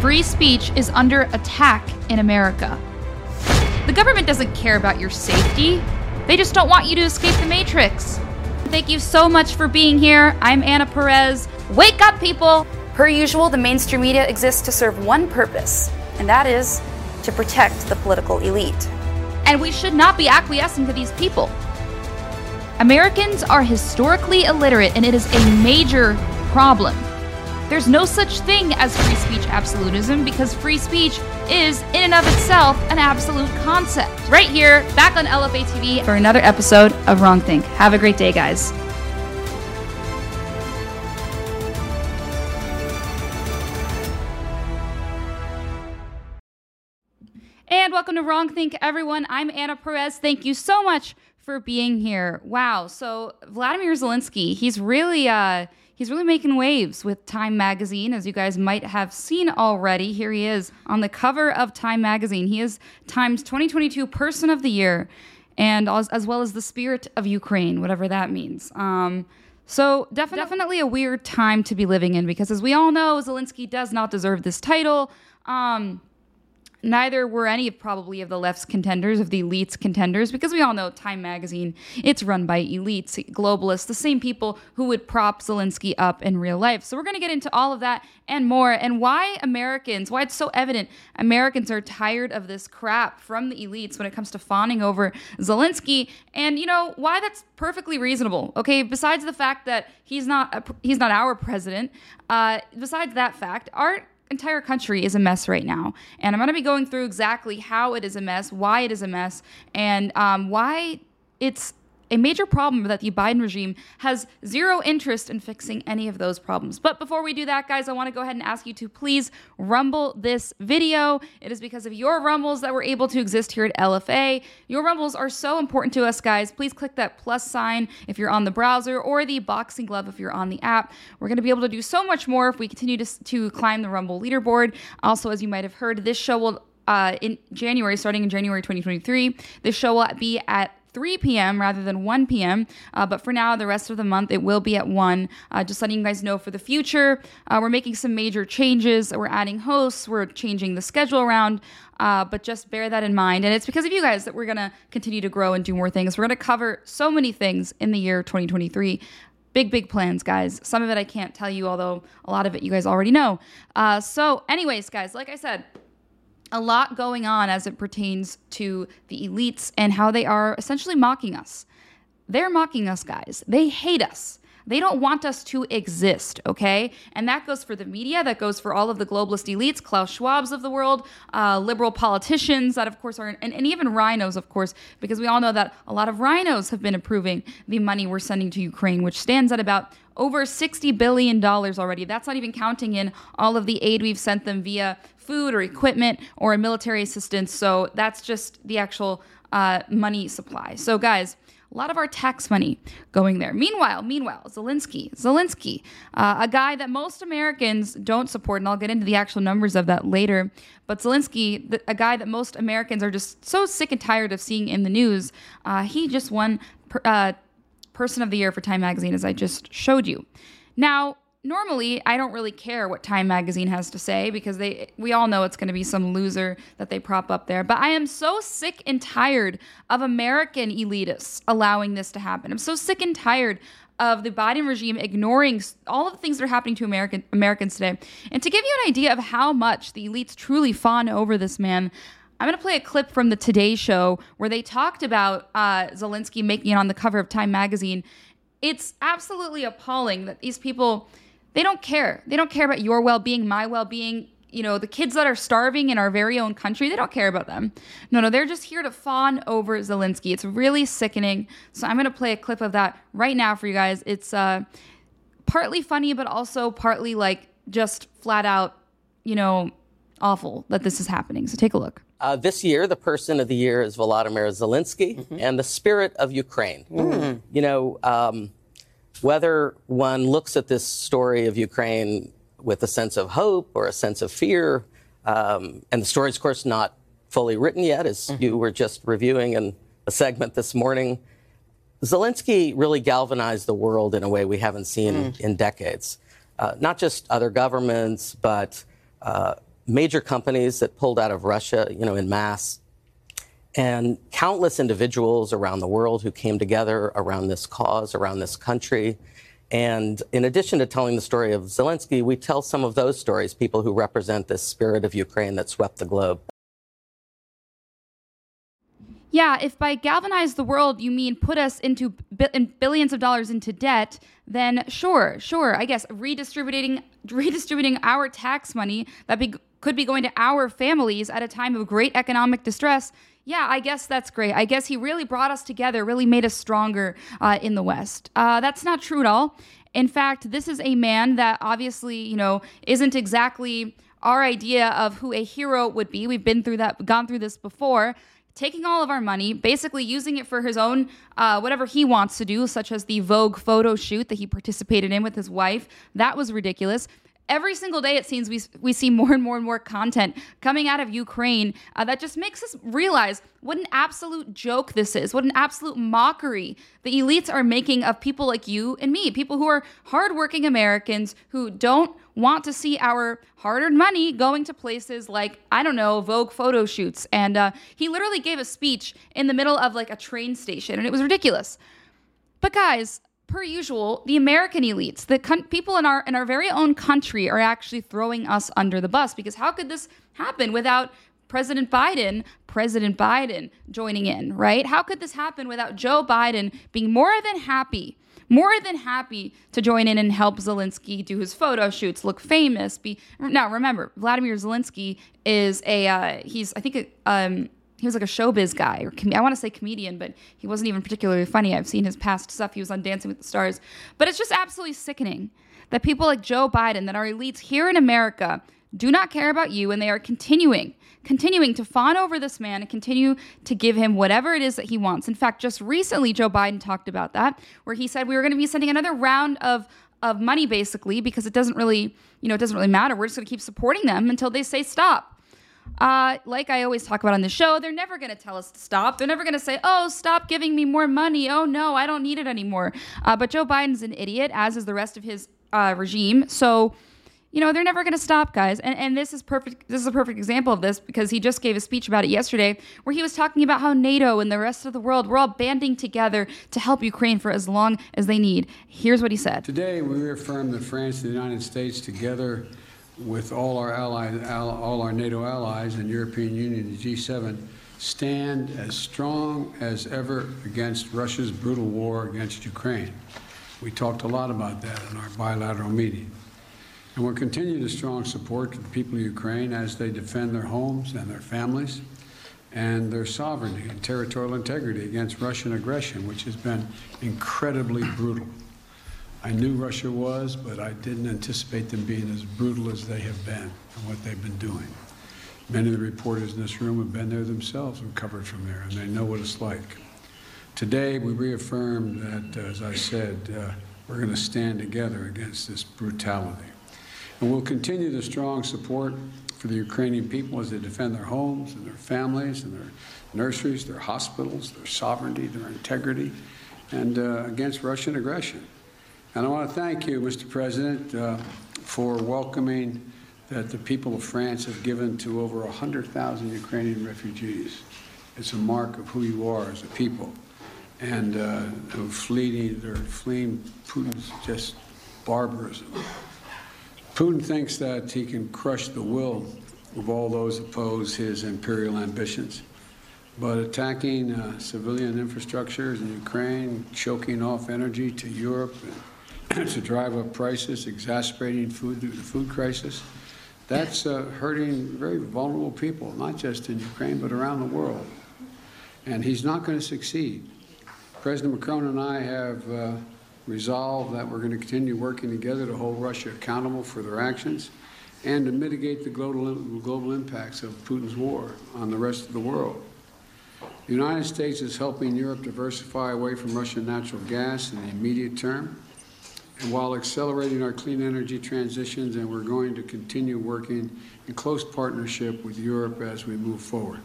Free speech is under attack in America. The government doesn't care about your safety, they just don't want you to escape the Matrix. Thank you so much for being here. I'm Anna Perez. Wake up, people! Per usual, the mainstream media exists to serve one purpose, and that is to protect the political elite. And we should not be acquiescing to these people. Americans are historically illiterate, and it is a major problem. There's no such thing as free speech absolutism because free speech is, in and of itself, an absolute concept. Right here, back on LFA TV for another episode of Wrong Think. Have a great day, guys. And welcome to Wrong Think, everyone. I'm Anna Perez. Thank you so much for being here. Wow. So Vladimir Zelensky, he's really uh he's really making waves with Time magazine as you guys might have seen already. Here he is on the cover of Time magazine. He is Time's 2022 Person of the Year and as, as well as the spirit of Ukraine, whatever that means. Um so def- definitely a weird time to be living in because as we all know, Zelensky does not deserve this title. Um Neither were any probably of the left's contenders, of the elites contenders, because we all know Time Magazine, it's run by elites, globalists, the same people who would prop Zelensky up in real life. So we're going to get into all of that and more, and why Americans, why it's so evident Americans are tired of this crap from the elites when it comes to fawning over Zelensky, and you know why that's perfectly reasonable. Okay, besides the fact that he's not a, he's not our president, uh, besides that fact, our entire country is a mess right now. And I'm going to be going through exactly how it is a mess, why it is a mess, and um, why it's a major problem that the Biden regime has zero interest in fixing any of those problems. But before we do that, guys, I want to go ahead and ask you to please rumble this video. It is because of your rumbles that we're able to exist here at LFA. Your rumbles are so important to us, guys. Please click that plus sign if you're on the browser or the boxing glove if you're on the app. We're going to be able to do so much more if we continue to, to climb the Rumble leaderboard. Also, as you might have heard, this show will uh, in January, starting in January 2023. This show will be at 3 p.m. rather than 1 p.m. Uh, but for now, the rest of the month, it will be at 1. Uh, just letting you guys know for the future, uh, we're making some major changes. We're adding hosts, we're changing the schedule around. Uh, but just bear that in mind. And it's because of you guys that we're going to continue to grow and do more things. We're going to cover so many things in the year 2023 big big plans guys some of it i can't tell you although a lot of it you guys already know uh, so anyways guys like i said a lot going on as it pertains to the elites and how they are essentially mocking us. They're mocking us, guys. They hate us. They don't want us to exist, okay? And that goes for the media, that goes for all of the globalist elites, Klaus Schwab's of the world, uh, liberal politicians that, of course, are, and, and even RINOs, of course, because we all know that a lot of RINOs have been approving the money we're sending to Ukraine, which stands at about over $60 billion already. That's not even counting in all of the aid we've sent them via food or equipment or military assistance. So that's just the actual uh, money supply. So, guys, a lot of our tax money going there. Meanwhile, meanwhile, Zelensky, Zelensky, uh, a guy that most Americans don't support, and I'll get into the actual numbers of that later. But Zelensky, the, a guy that most Americans are just so sick and tired of seeing in the news, uh, he just won per, uh, Person of the Year for Time Magazine, as I just showed you. Now, normally I don't really care what Time magazine has to say because they we all know it's going to be some loser that they prop up there. But I am so sick and tired of American elitists allowing this to happen. I'm so sick and tired of the Biden regime ignoring all of the things that are happening to American Americans today. And to give you an idea of how much the elites truly fawn over this man, I'm going to play a clip from the Today Show where they talked about uh, Zelensky making it on the cover of Time magazine. It's absolutely appalling that these people they don't care. They don't care about your well being, my well being. You know, the kids that are starving in our very own country, they don't care about them. No, no, they're just here to fawn over Zelensky. It's really sickening. So I'm going to play a clip of that right now for you guys. It's uh, partly funny, but also partly like just flat out, you know, awful that this is happening. So take a look. Uh, this year, the person of the year is Volodymyr Zelensky mm-hmm. and the spirit of Ukraine. Mm-hmm. You know, um, whether one looks at this story of Ukraine with a sense of hope or a sense of fear, um, and the story is, of course, not fully written yet, as mm-hmm. you were just reviewing in a segment this morning. Zelensky really galvanized the world in a way we haven't seen mm. in decades. Uh, not just other governments, but uh, major companies that pulled out of Russia, you know, in mass, and countless individuals around the world who came together around this cause, around this country. And in addition to telling the story of Zelensky, we tell some of those stories, people who represent this spirit of Ukraine that swept the globe. Yeah, if by galvanize the world you mean put us into bi- billions of dollars into debt, then sure, sure. I guess redistributing redistributing our tax money—that'd be, could be going to our families at a time of great economic distress. Yeah, I guess that's great. I guess he really brought us together, really made us stronger uh, in the West. Uh, that's not true at all. In fact, this is a man that obviously, you know, isn't exactly our idea of who a hero would be. We've been through that, gone through this before taking all of our money, basically using it for his own, uh, whatever he wants to do, such as the Vogue photo shoot that he participated in with his wife. That was ridiculous. Every single day, it seems we, we see more and more and more content coming out of Ukraine uh, that just makes us realize what an absolute joke this is, what an absolute mockery the elites are making of people like you and me, people who are hardworking Americans who don't want to see our hard earned money going to places like, I don't know, Vogue photo shoots. And uh, he literally gave a speech in the middle of like a train station, and it was ridiculous. But guys, per usual, the American elites, the con- people in our in our very own country, are actually throwing us under the bus because how could this happen without President Biden, President Biden joining in, right? How could this happen without Joe Biden being more than happy more than happy to join in and help Zelensky do his photo shoots, look famous. Be now remember, Vladimir Zelensky is a uh, he's I think a, um, he was like a showbiz guy or com- I want to say comedian, but he wasn't even particularly funny. I've seen his past stuff. He was on Dancing with the Stars, but it's just absolutely sickening that people like Joe Biden, that are elites here in America, do not care about you, and they are continuing continuing to fawn over this man and continue to give him whatever it is that he wants. In fact, just recently, Joe Biden talked about that, where he said we were going to be sending another round of of money basically because it doesn't really, you know, it doesn't really matter. We're just going to keep supporting them until they say stop. Uh, like I always talk about on the show, they're never going to tell us to stop. They're never going to say, oh, stop giving me more money. Oh, no, I don't need it anymore. Uh, but Joe Biden's an idiot, as is the rest of his uh, regime. So you know they're never going to stop guys and, and this is perfect this is a perfect example of this because he just gave a speech about it yesterday where he was talking about how nato and the rest of the world we're all banding together to help ukraine for as long as they need here's what he said today we reaffirm that france and the united states together with all our allies all our nato allies and european union the g7 stand as strong as ever against russia's brutal war against ukraine we talked a lot about that in our bilateral meeting and we'll continue to strong support to the people of Ukraine as they defend their homes and their families and their sovereignty and territorial integrity against Russian aggression, which has been incredibly brutal. I knew Russia was, but I didn't anticipate them being as brutal as they have been and what they've been doing. Many of the reporters in this room have been there themselves and covered from there, and they know what it's like. Today, we reaffirm that, as I said, uh, we're going to stand together against this brutality. And we'll continue the strong support for the Ukrainian people as they defend their homes and their families and their nurseries, their hospitals, their sovereignty, their integrity, and uh, against Russian aggression. And I want to thank you, Mr. President, uh, for welcoming that the people of France have given to over 100,000 Ukrainian refugees. It's a mark of who you are as a people. And uh, fleeing, they're fleeing Putin's just barbarism. Putin thinks that he can crush the will of all those oppose his imperial ambitions. But attacking uh, civilian infrastructures in Ukraine, choking off energy to Europe, to drive up prices, exacerbating food, the food crisis, that's uh, hurting very vulnerable people, not just in Ukraine, but around the world. And he's not going to succeed. President Macron and I have uh, resolve that we're going to continue working together to hold Russia accountable for their actions and to mitigate the global, global impacts of Putin's war on the rest of the world. The United States is helping Europe diversify away from Russian natural gas in the immediate term, while accelerating our clean energy transitions, and we're going to continue working in close partnership with Europe as we move forward.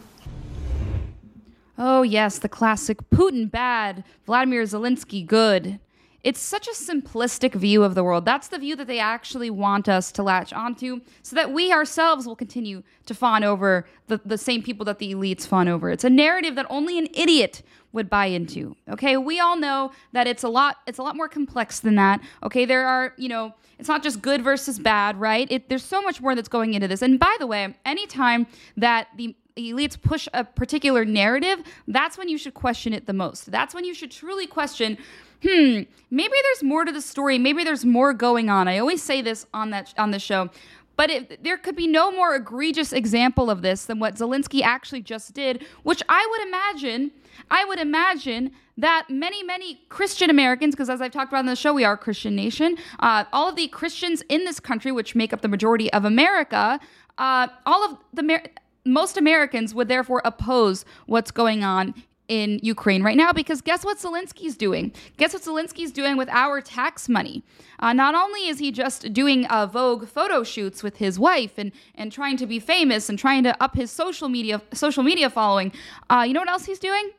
Oh, yes, the classic Putin bad, Vladimir Zelensky good. it's such a simplistic view of the world. That's the view that they actually want us to latch onto so that we ourselves will continue to fawn over the, the same people that the elites fawn over. It's a narrative that only an idiot would buy into. Okay, we all know that it's a lot it's a lot more complex than that. Okay, there are, you know, it's not just good versus bad, right? It, there's so much more that's going into this. And by the way, anytime that the elites push a particular narrative, that's when you should question it the most. That's when you should truly question hmm, maybe there's more to the story. Maybe there's more going on. I always say this on that on the show. But it, there could be no more egregious example of this than what Zelensky actually just did, which I would imagine, I would imagine that many, many Christian Americans, because as I've talked about in the show, we are a Christian nation, uh, all of the Christians in this country, which make up the majority of America, uh, all of the most Americans would therefore oppose what's going on in Ukraine right now because guess what Zelensky's doing? Guess what Zelensky's doing with our tax money? Uh, not only is he just doing uh, Vogue photo shoots with his wife and and trying to be famous and trying to up his social media social media following, uh, you know what else he's doing?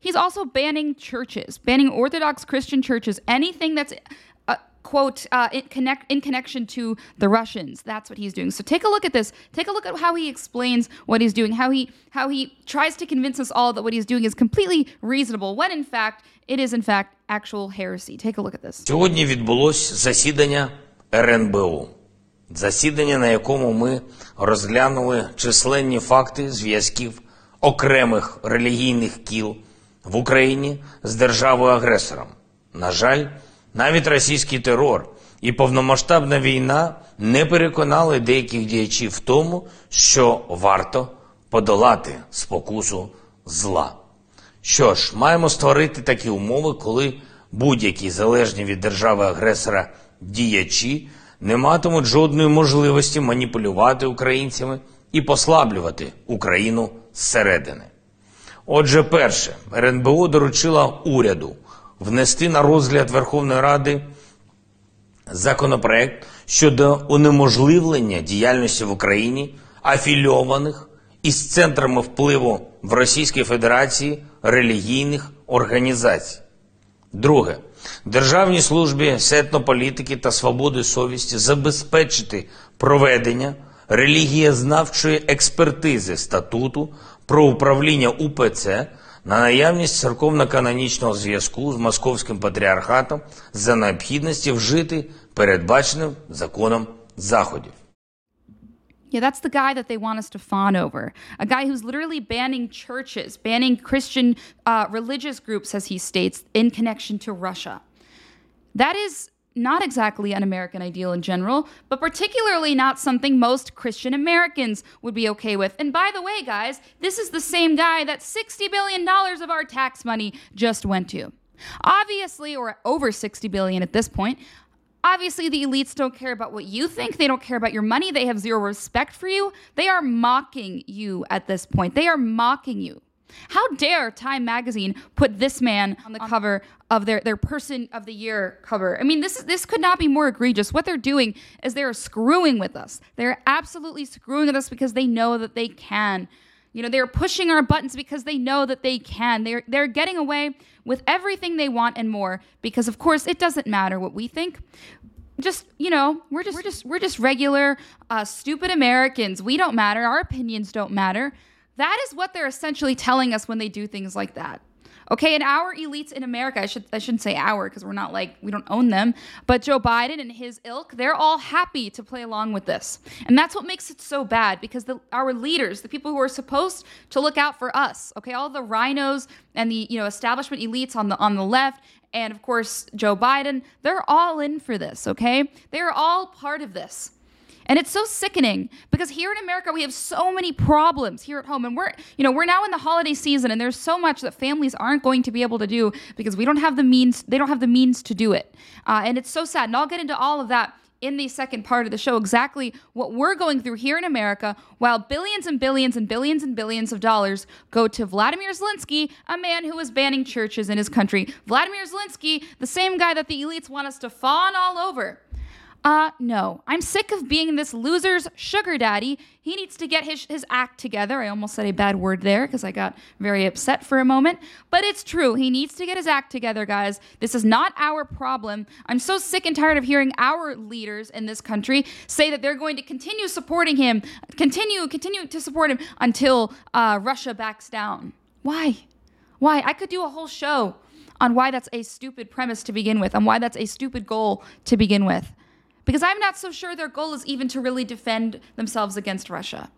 He's also banning churches, banning Orthodox Christian churches, anything that's quote uh, in connect in connection to the Russians. That's what he's doing. So take a look at this. Take a look at how he explains what he's doing. How he how he tries to convince us all that what he's doing is completely reasonable when in fact it is in fact actual heresy. Take a look at this. Сьогодні відбулось засідання РНБО. Засідання, на якому ми розглянули численні факти зв'язків окремих релігійних кіл В Україні з державою-агресором. На жаль, навіть російський терор і повномасштабна війна не переконали деяких діячів в тому, що варто подолати спокусу зла. Що ж, маємо створити такі умови, коли будь-які залежні від держави-агресора діячі не матимуть жодної можливості маніпулювати українцями і послаблювати Україну зсередини. Отже, перше, РНБО доручила уряду внести на розгляд Верховної Ради законопроект щодо унеможливлення діяльності в Україні афільованих із центрами впливу в Російській Федерації релігійних організацій. Друге, Державній службі сетнополітики та свободи совісті забезпечити проведення релігієзнавчої експертизи статуту про управління УПЦ на наявність церковно-канонічного зв'язку з московським патріархатом за необхідності вжити передбаченим законом заходів. Yeah, that's the guy that they want us to fawn over. A guy who's literally banning churches, banning Christian uh, religious groups, as he states, in connection to Russia. That is not exactly an American ideal in general, but particularly not something most Christian Americans would be okay with. And by the way, guys, this is the same guy that $60 billion of our tax money just went to. Obviously, or over 60 billion at this point, obviously the elites don't care about what you think. They don't care about your money. They have zero respect for you. They are mocking you at this point. They are mocking you. How dare Time magazine put this man on the cover of their, their person of the year cover? I mean, this is this could not be more egregious. What they're doing is they're screwing with us. They're absolutely screwing with us because they know that they can. You know, they're pushing our buttons because they know that they can. They're they're getting away with everything they want and more because of course it doesn't matter what we think just you know we're just we're just we're just regular uh, stupid americans we don't matter our opinions don't matter that is what they're essentially telling us when they do things like that. Okay, and our elites in America, I should I shouldn't say our because we're not like we don't own them, but Joe Biden and his ilk, they're all happy to play along with this. And that's what makes it so bad because the, our leaders, the people who are supposed to look out for us, okay, all the RINOs and the, you know, establishment elites on the on the left and of course Joe Biden, they're all in for this, okay? They're all part of this. And it's so sickening because here in America we have so many problems here at home and we're you know we're now in the holiday season and there's so much that families aren't going to be able to do because we don't have the means they don't have the means to do it. Uh, and it's so sad. And I'll get into all of that in the second part of the show exactly what we're going through here in America while billions and billions and billions and billions of dollars go to Vladimir Zelensky, a man who is banning churches in his country. Vladimir Zelensky, the same guy that the elites want us to fawn all over. Uh, no. I'm sick of being this loser's sugar daddy. He needs to get his, his act together. I almost said a bad word there because I got very upset for a moment. But it's true. He needs to get his act together, guys. This is not our problem. I'm so sick and tired of hearing our leaders in this country say that they're going to continue supporting him, continue, continue to support him until uh, Russia backs down. Why? Why? I could do a whole show on why that's a stupid premise to begin with, and why that's a stupid goal to begin with because I'm not so sure their goal is even to really defend themselves against Russia.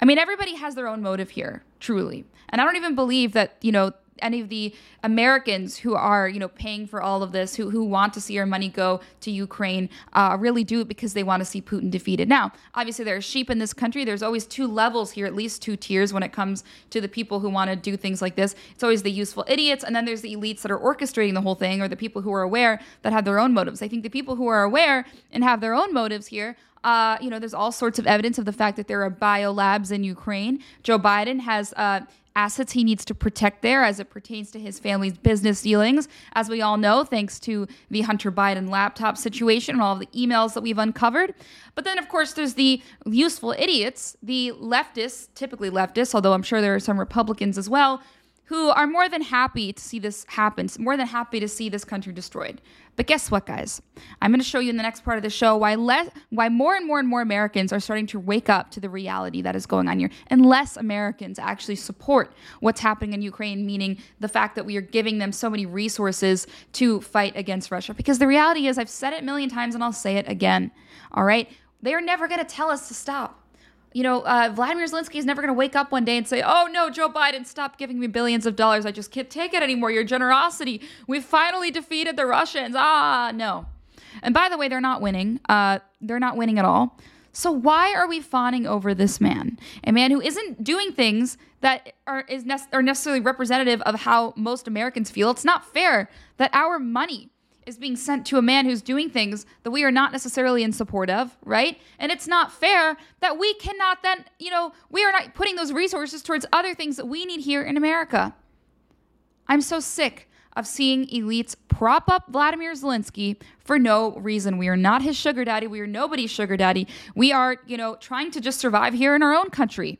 I mean, everybody has their own motive here, truly. And I don't even believe that, you know, any of the Americans who are, you know, paying for all of this, who, who want to see our money go to Ukraine, uh, really do it because they want to see Putin defeated. Now, obviously, there are sheep in this country. There's always two levels here, at least two tiers when it comes to the people who want to do things like this. It's always the useful idiots, and then there's the elites that are orchestrating the whole thing, or the people who are aware that have their own motives. I think the people who are aware and have their own motives here uh, you know, there's all sorts of evidence of the fact that there are biolabs in Ukraine. Joe Biden has uh, assets he needs to protect there as it pertains to his family's business dealings. As we all know, thanks to the Hunter Biden laptop situation and all the emails that we've uncovered. But then, of course, there's the useful idiots, the leftists, typically leftists, although I'm sure there are some Republicans as well, who are more than happy to see this happen, more than happy to see this country destroyed. But guess what, guys? I'm going to show you in the next part of the show why less, why more and more and more Americans are starting to wake up to the reality that is going on here, and less Americans actually support what's happening in Ukraine, meaning the fact that we are giving them so many resources to fight against Russia. Because the reality is, I've said it a million times, and I'll say it again. All right, they are never going to tell us to stop you know, uh, Vladimir Zelensky is never going to wake up one day and say, "Oh no, Joe Biden, stop giving me billions of dollars. I just can't take it anymore. Your generosity. We finally defeated the Russians." Ah, no. And by the way, they're not winning. Uh, they're not winning at all. So why are we fawning over this man, a man who isn't doing things that are is are necessarily representative of how most Americans feel? It's not fair that our money is being sent to a man who's doing things that we are not necessarily in support of, right? And it's not fair that we cannot then, you know, we are not putting those resources towards other things that we need here in America. I'm so sick of seeing elites prop up Vladimir Zelensky for no reason. We are not his sugar daddy. We are nobody's sugar daddy. We are, you know, trying to just survive here in our own country.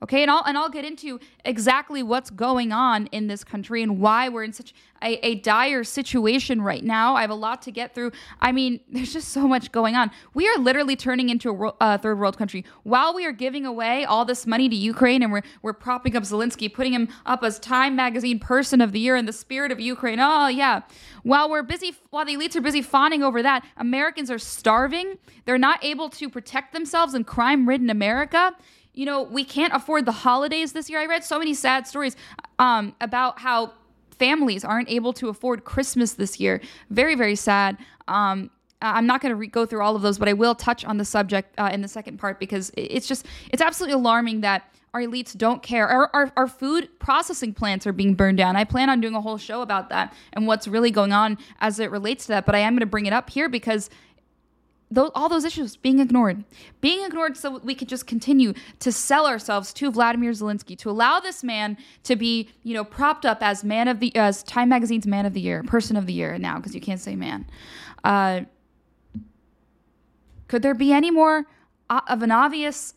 Okay, and I'll and I'll get into exactly what's going on in this country and why we're in such a, a, dire situation right now. I have a lot to get through. I mean, there's just so much going on. We are literally turning into a uh, third world country while we are giving away all this money to Ukraine and we're we're propping up Zelensky, putting him up as Time Magazine Person of the Year in the spirit of Ukraine. Oh yeah, while we're busy, while the elites are busy fawning over that, Americans are starving. They're not able to protect themselves in crime-ridden America you know, we can't afford the holidays this year. I read so many sad stories um, about how families aren't able to afford Christmas this year. Very, very sad. Um, I'm not going to re- go through all of those, but I will touch on the subject uh, in the second part because it's just, it's absolutely alarming that our elites don't care. Our, our, our, food processing plants are being burned down. I plan on doing a whole show about that and what's really going on as it relates to that, but I am going to bring it up here because those, all those issues being ignored, being ignored so we could just continue to sell ourselves to Vladimir Zelensky, to allow this man to be, you know, propped up as man of the, as Time Magazine's man of the year, person of the year now, because you can't say man. Uh, could there be any more of an obvious,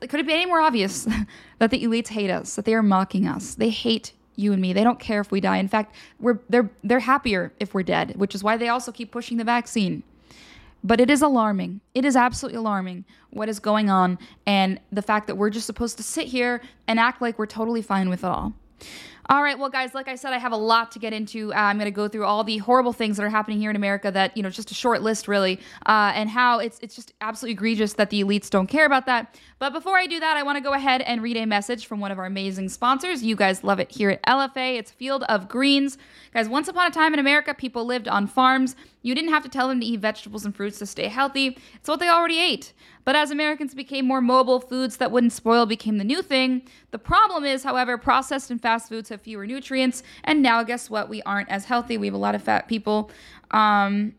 could it be any more obvious that the elites hate us, that they are mocking us? They hate you and me. They don't care if we die. In fact, we're they're they're happier if we're dead, which is why they also keep pushing the vaccine. But it is alarming. It is absolutely alarming what is going on and the fact that we're just supposed to sit here and act like we're totally fine with it all. All right, well, guys, like I said, I have a lot to get into. Uh, I'm going to go through all the horrible things that are happening here in America. That you know, just a short list, really, uh, and how it's it's just absolutely egregious that the elites don't care about that. But before I do that, I want to go ahead and read a message from one of our amazing sponsors. You guys love it here at LFA. It's Field of Greens, guys. Once upon a time in America, people lived on farms. You didn't have to tell them to eat vegetables and fruits to stay healthy. It's what they already ate. But as Americans became more mobile, foods that wouldn't spoil became the new thing. The problem is, however, processed and fast foods have fewer nutrients. And now, guess what? We aren't as healthy. We have a lot of fat people, um,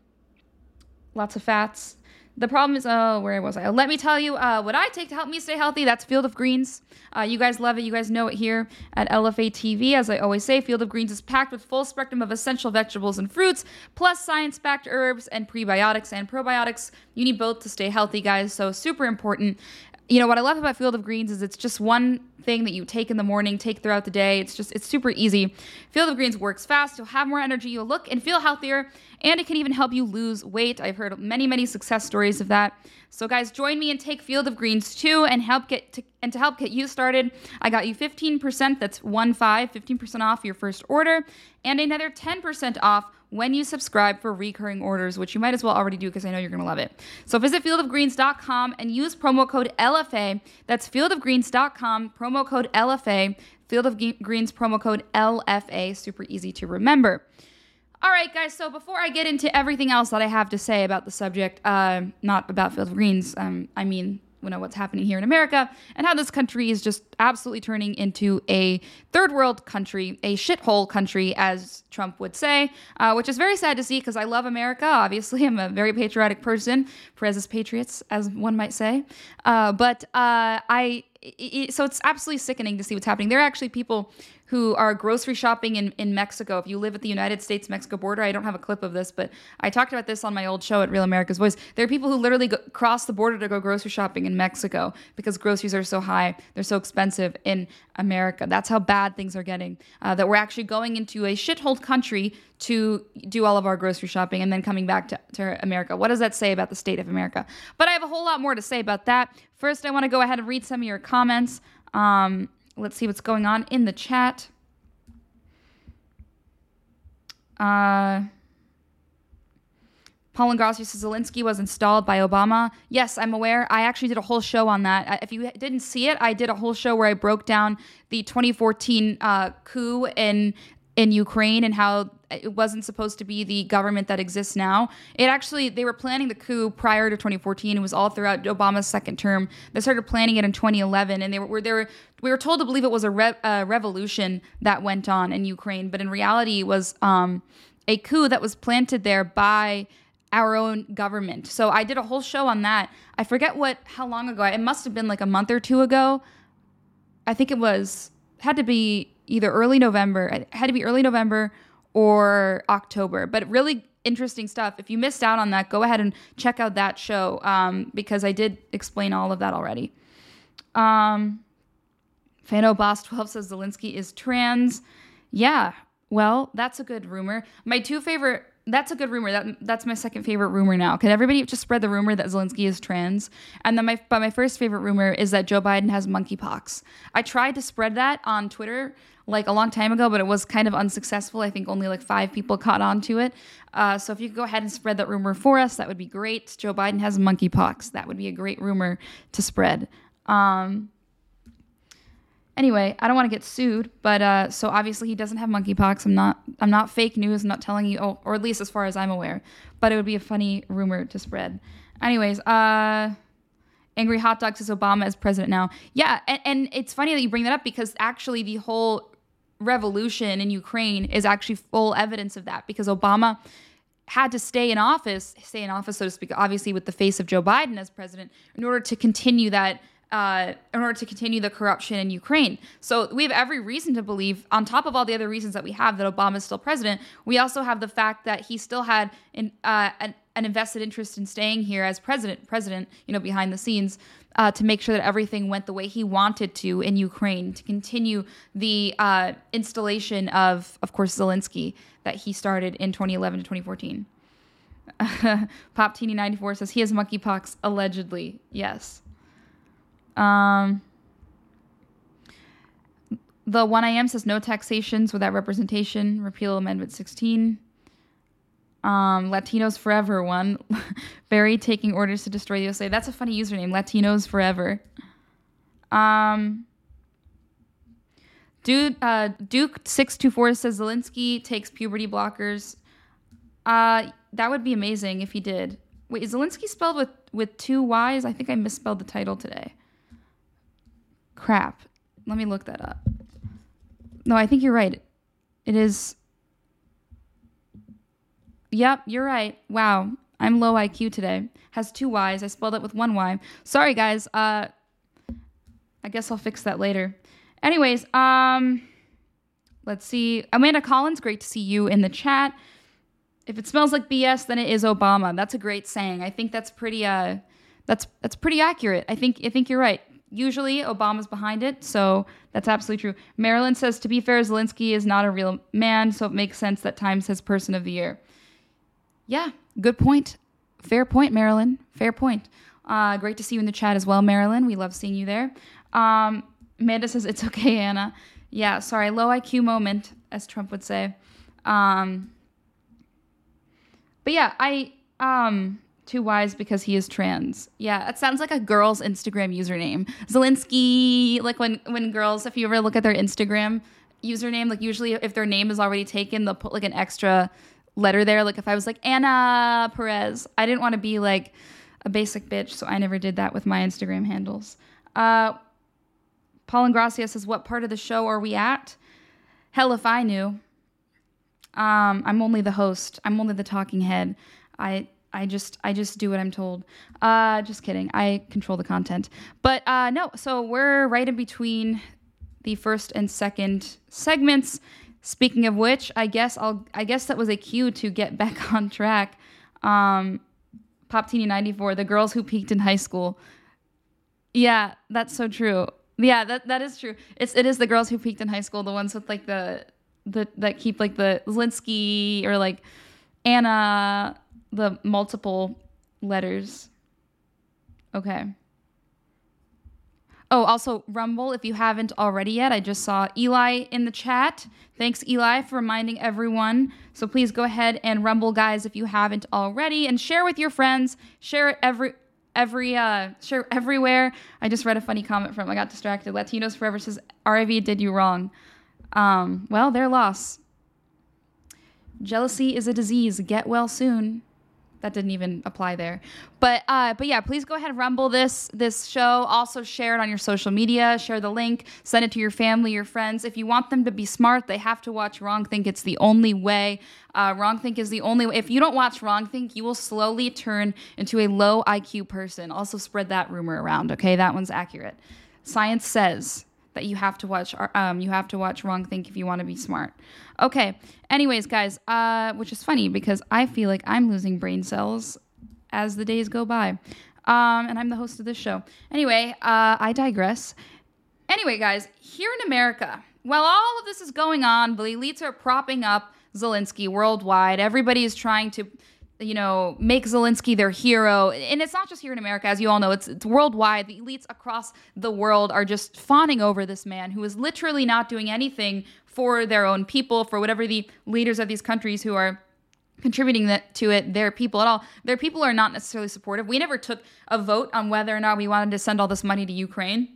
lots of fats. The problem is, oh, where was I? Let me tell you uh, what I take to help me stay healthy. That's Field of Greens. Uh, you guys love it. You guys know it here at LFA TV. As I always say, Field of Greens is packed with full spectrum of essential vegetables and fruits, plus science backed herbs and prebiotics and probiotics. You need both to stay healthy, guys. So, super important you know what I love about Field of Greens is it's just one thing that you take in the morning, take throughout the day. It's just it's super easy. Field of Greens works fast. You'll have more energy. You'll look and feel healthier, and it can even help you lose weight. I've heard many many success stories of that. So guys, join me and take Field of Greens too, and help get to, and to help get you started. I got you 15%. That's one five, 15% off your first order, and another 10% off when you subscribe for recurring orders, which you might as well already do because I know you're going to love it. So visit fieldofgreens.com and use promo code LFA. That's fieldofgreens.com, promo code LFA. Field of Greens promo code LFA. Super easy to remember. All right, guys. So before I get into everything else that I have to say about the subject, uh, not about Field of Greens, um, I mean you know what's happening here in America and how this country is just absolutely turning into a third world country, a shithole country, as Trump would say, uh, which is very sad to see because I love America. Obviously, I'm a very patriotic person, Perez's Patriots, as one might say. Uh, but uh, I, it, so it's absolutely sickening to see what's happening. There are actually people who are grocery shopping in, in Mexico. If you live at the United States Mexico border, I don't have a clip of this, but I talked about this on my old show at Real America's Voice. There are people who literally go, cross the border to go grocery shopping in Mexico because groceries are so high, they're so expensive in America. That's how bad things are getting. Uh, that we're actually going into a shithole country to do all of our grocery shopping and then coming back to, to America. What does that say about the state of America? But I have a whole lot more to say about that. First, I want to go ahead and read some of your comments. Um, let's see what's going on in the chat. Uh, Paul Ingrassi says Zelensky was installed by Obama. Yes, I'm aware. I actually did a whole show on that. If you didn't see it, I did a whole show where I broke down the 2014 uh, coup in in Ukraine and how it wasn't supposed to be the government that exists now. It actually they were planning the coup prior to 2014. It was all throughout Obama's second term. They started planning it in 2011, and they were they were we were told to believe it was a, re- a revolution that went on in Ukraine, but in reality, it was um, a coup that was planted there by our own government. So I did a whole show on that. I forget what how long ago. It must have been like a month or two ago. I think it was had to be either early November. It had to be early November or October. But really interesting stuff. If you missed out on that, go ahead and check out that show um, because I did explain all of that already. Um, Fano Boss 12 says Zelensky is trans. Yeah, well, that's a good rumor. My two favorite that's a good rumor. That that's my second favorite rumor now. Can everybody just spread the rumor that Zelensky is trans? And then my but my first favorite rumor is that Joe Biden has monkeypox. I tried to spread that on Twitter like a long time ago, but it was kind of unsuccessful. I think only like five people caught on to it. Uh, so if you could go ahead and spread that rumor for us, that would be great. Joe Biden has monkeypox. That would be a great rumor to spread. Um, anyway, I don't want to get sued, but uh, so obviously he doesn't have monkeypox. I'm not. I'm not fake news. I'm not telling you, oh, or at least as far as I'm aware. But it would be a funny rumor to spread. Anyways, uh. Angry Hot Dog says Obama is president now. Yeah, and, and it's funny that you bring that up because actually the whole revolution in Ukraine is actually full evidence of that because Obama had to stay in office, stay in office, so to speak, obviously with the face of Joe Biden as president, in order to continue that, uh, in order to continue the corruption in Ukraine. So we have every reason to believe, on top of all the other reasons that we have, that Obama is still president. We also have the fact that he still had an, uh, an, an invested interest in staying here as president, president, you know, behind the scenes uh, to make sure that everything went the way he wanted to in Ukraine, to continue the uh, installation of, of course, Zelensky that he started in 2011 to 2014. Pop Teeny 94 says he has monkeypox allegedly. Yes. Um, the one I am says no taxations without representation. Repeal Amendment 16 um, Latinos Forever one. Barry taking orders to destroy the USA. That's a funny username. Latinos Forever. Um, Dude, uh, Duke six two four says Zelensky takes puberty blockers. Uh, that would be amazing if he did. Wait, is Zelensky spelled with with two Y's? I think I misspelled the title today. Crap. Let me look that up. No, I think you're right. It is Yep, you're right. Wow. I'm low IQ today. Has two Y's. I spelled it with one Y. Sorry, guys. Uh, I guess I'll fix that later. Anyways, um, let's see. Amanda Collins, great to see you in the chat. If it smells like BS, then it is Obama. That's a great saying. I think that's pretty. Uh, that's that's pretty accurate. I think I think you're right. Usually Obama's behind it, so that's absolutely true. Marilyn says, to be fair, Zelensky is not a real man, so it makes sense that Time says Person of the Year. Yeah, good point. Fair point, Marilyn. Fair point. Uh, great to see you in the chat as well, Marilyn. We love seeing you there. Um, Amanda says, it's okay, Anna. Yeah, sorry, low IQ moment, as Trump would say. Um, but yeah, I um two Y's because he is trans. Yeah, it sounds like a girl's Instagram username. Zelensky, like when when girls, if you ever look at their Instagram username, like usually if their name is already taken, they'll put like an extra letter there. Like if I was like Anna Perez, I didn't want to be like a basic bitch, so I never did that with my Instagram handles. Uh, Paul Ingrassi says, "What part of the show are we at?" Hell, if I knew. Um, I'm only the host. I'm only the talking head. I I just I just do what I'm told. Uh, just kidding. I control the content. But uh, no, so we're right in between the first and second segments. Speaking of which, I guess I'll I guess that was a cue to get back on track. Um, Pop Teeny 94, the girls who peaked in high school. Yeah, that's so true. Yeah, that that is true. It's it is the girls who peaked in high school, the ones with like the the that keep like the Zelensky or like Anna, the multiple letters. Okay. Oh, also Rumble, if you haven't already yet, I just saw Eli in the chat. Thanks, Eli, for reminding everyone. So please go ahead and Rumble, guys, if you haven't already, and share with your friends. Share it every every uh share everywhere. I just read a funny comment from I got distracted. Latinos Forever says RIV did you wrong. Um, well, their loss. Jealousy is a disease. Get well soon. That didn't even apply there, but uh, but yeah, please go ahead and rumble this this show. Also share it on your social media. Share the link. Send it to your family, your friends. If you want them to be smart, they have to watch Wrong Think. It's the only way. Uh, Wrong Think is the only way. If you don't watch Wrong Think, you will slowly turn into a low IQ person. Also spread that rumor around. Okay, that one's accurate. Science says that you have to watch um you have to watch wrong think if you want to be smart. Okay anyways guys uh which is funny because i feel like i'm losing brain cells as the days go by. Um and i'm the host of this show. Anyway uh i digress. Anyway guys here in america while all of this is going on the elites are propping up zelensky worldwide. Everybody is trying to you know, make Zelensky their hero. And it's not just here in America, as you all know, it's, it's worldwide. The elites across the world are just fawning over this man who is literally not doing anything for their own people, for whatever the leaders of these countries who are contributing that to it their people at all their people are not necessarily supportive we never took a vote on whether or not we wanted to send all this money to ukraine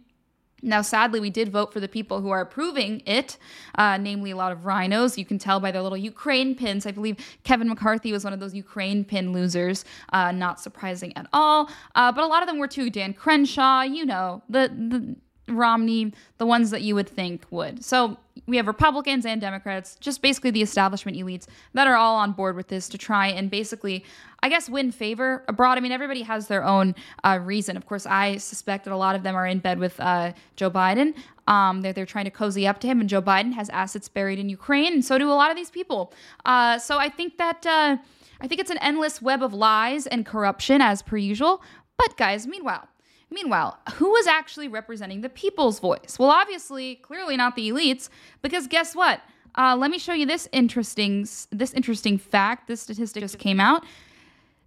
now, sadly, we did vote for the people who are approving it, uh, namely a lot of RINOs. You can tell by their little Ukraine pins. I believe Kevin McCarthy was one of those Ukraine pin losers. Uh, not surprising at all. Uh, but a lot of them were too. Dan Crenshaw, you know, the, the Romney, the ones that you would think would. So we have Republicans and Democrats, just basically the establishment elites that are all on board with this to try and basically, I guess, win favor abroad. I mean, everybody has their own uh, reason. Of course, I suspect that a lot of them are in bed with uh, Joe Biden. Um, they're, they're trying to cozy up to him, and Joe Biden has assets buried in Ukraine, and so do a lot of these people. Uh, so I think that. Uh, I think it's an endless web of lies and corruption as per usual. But guys, meanwhile, Meanwhile, who was actually representing the people's voice? Well, obviously, clearly not the elites, because guess what? Uh, let me show you this interesting this interesting fact. This statistic just came out.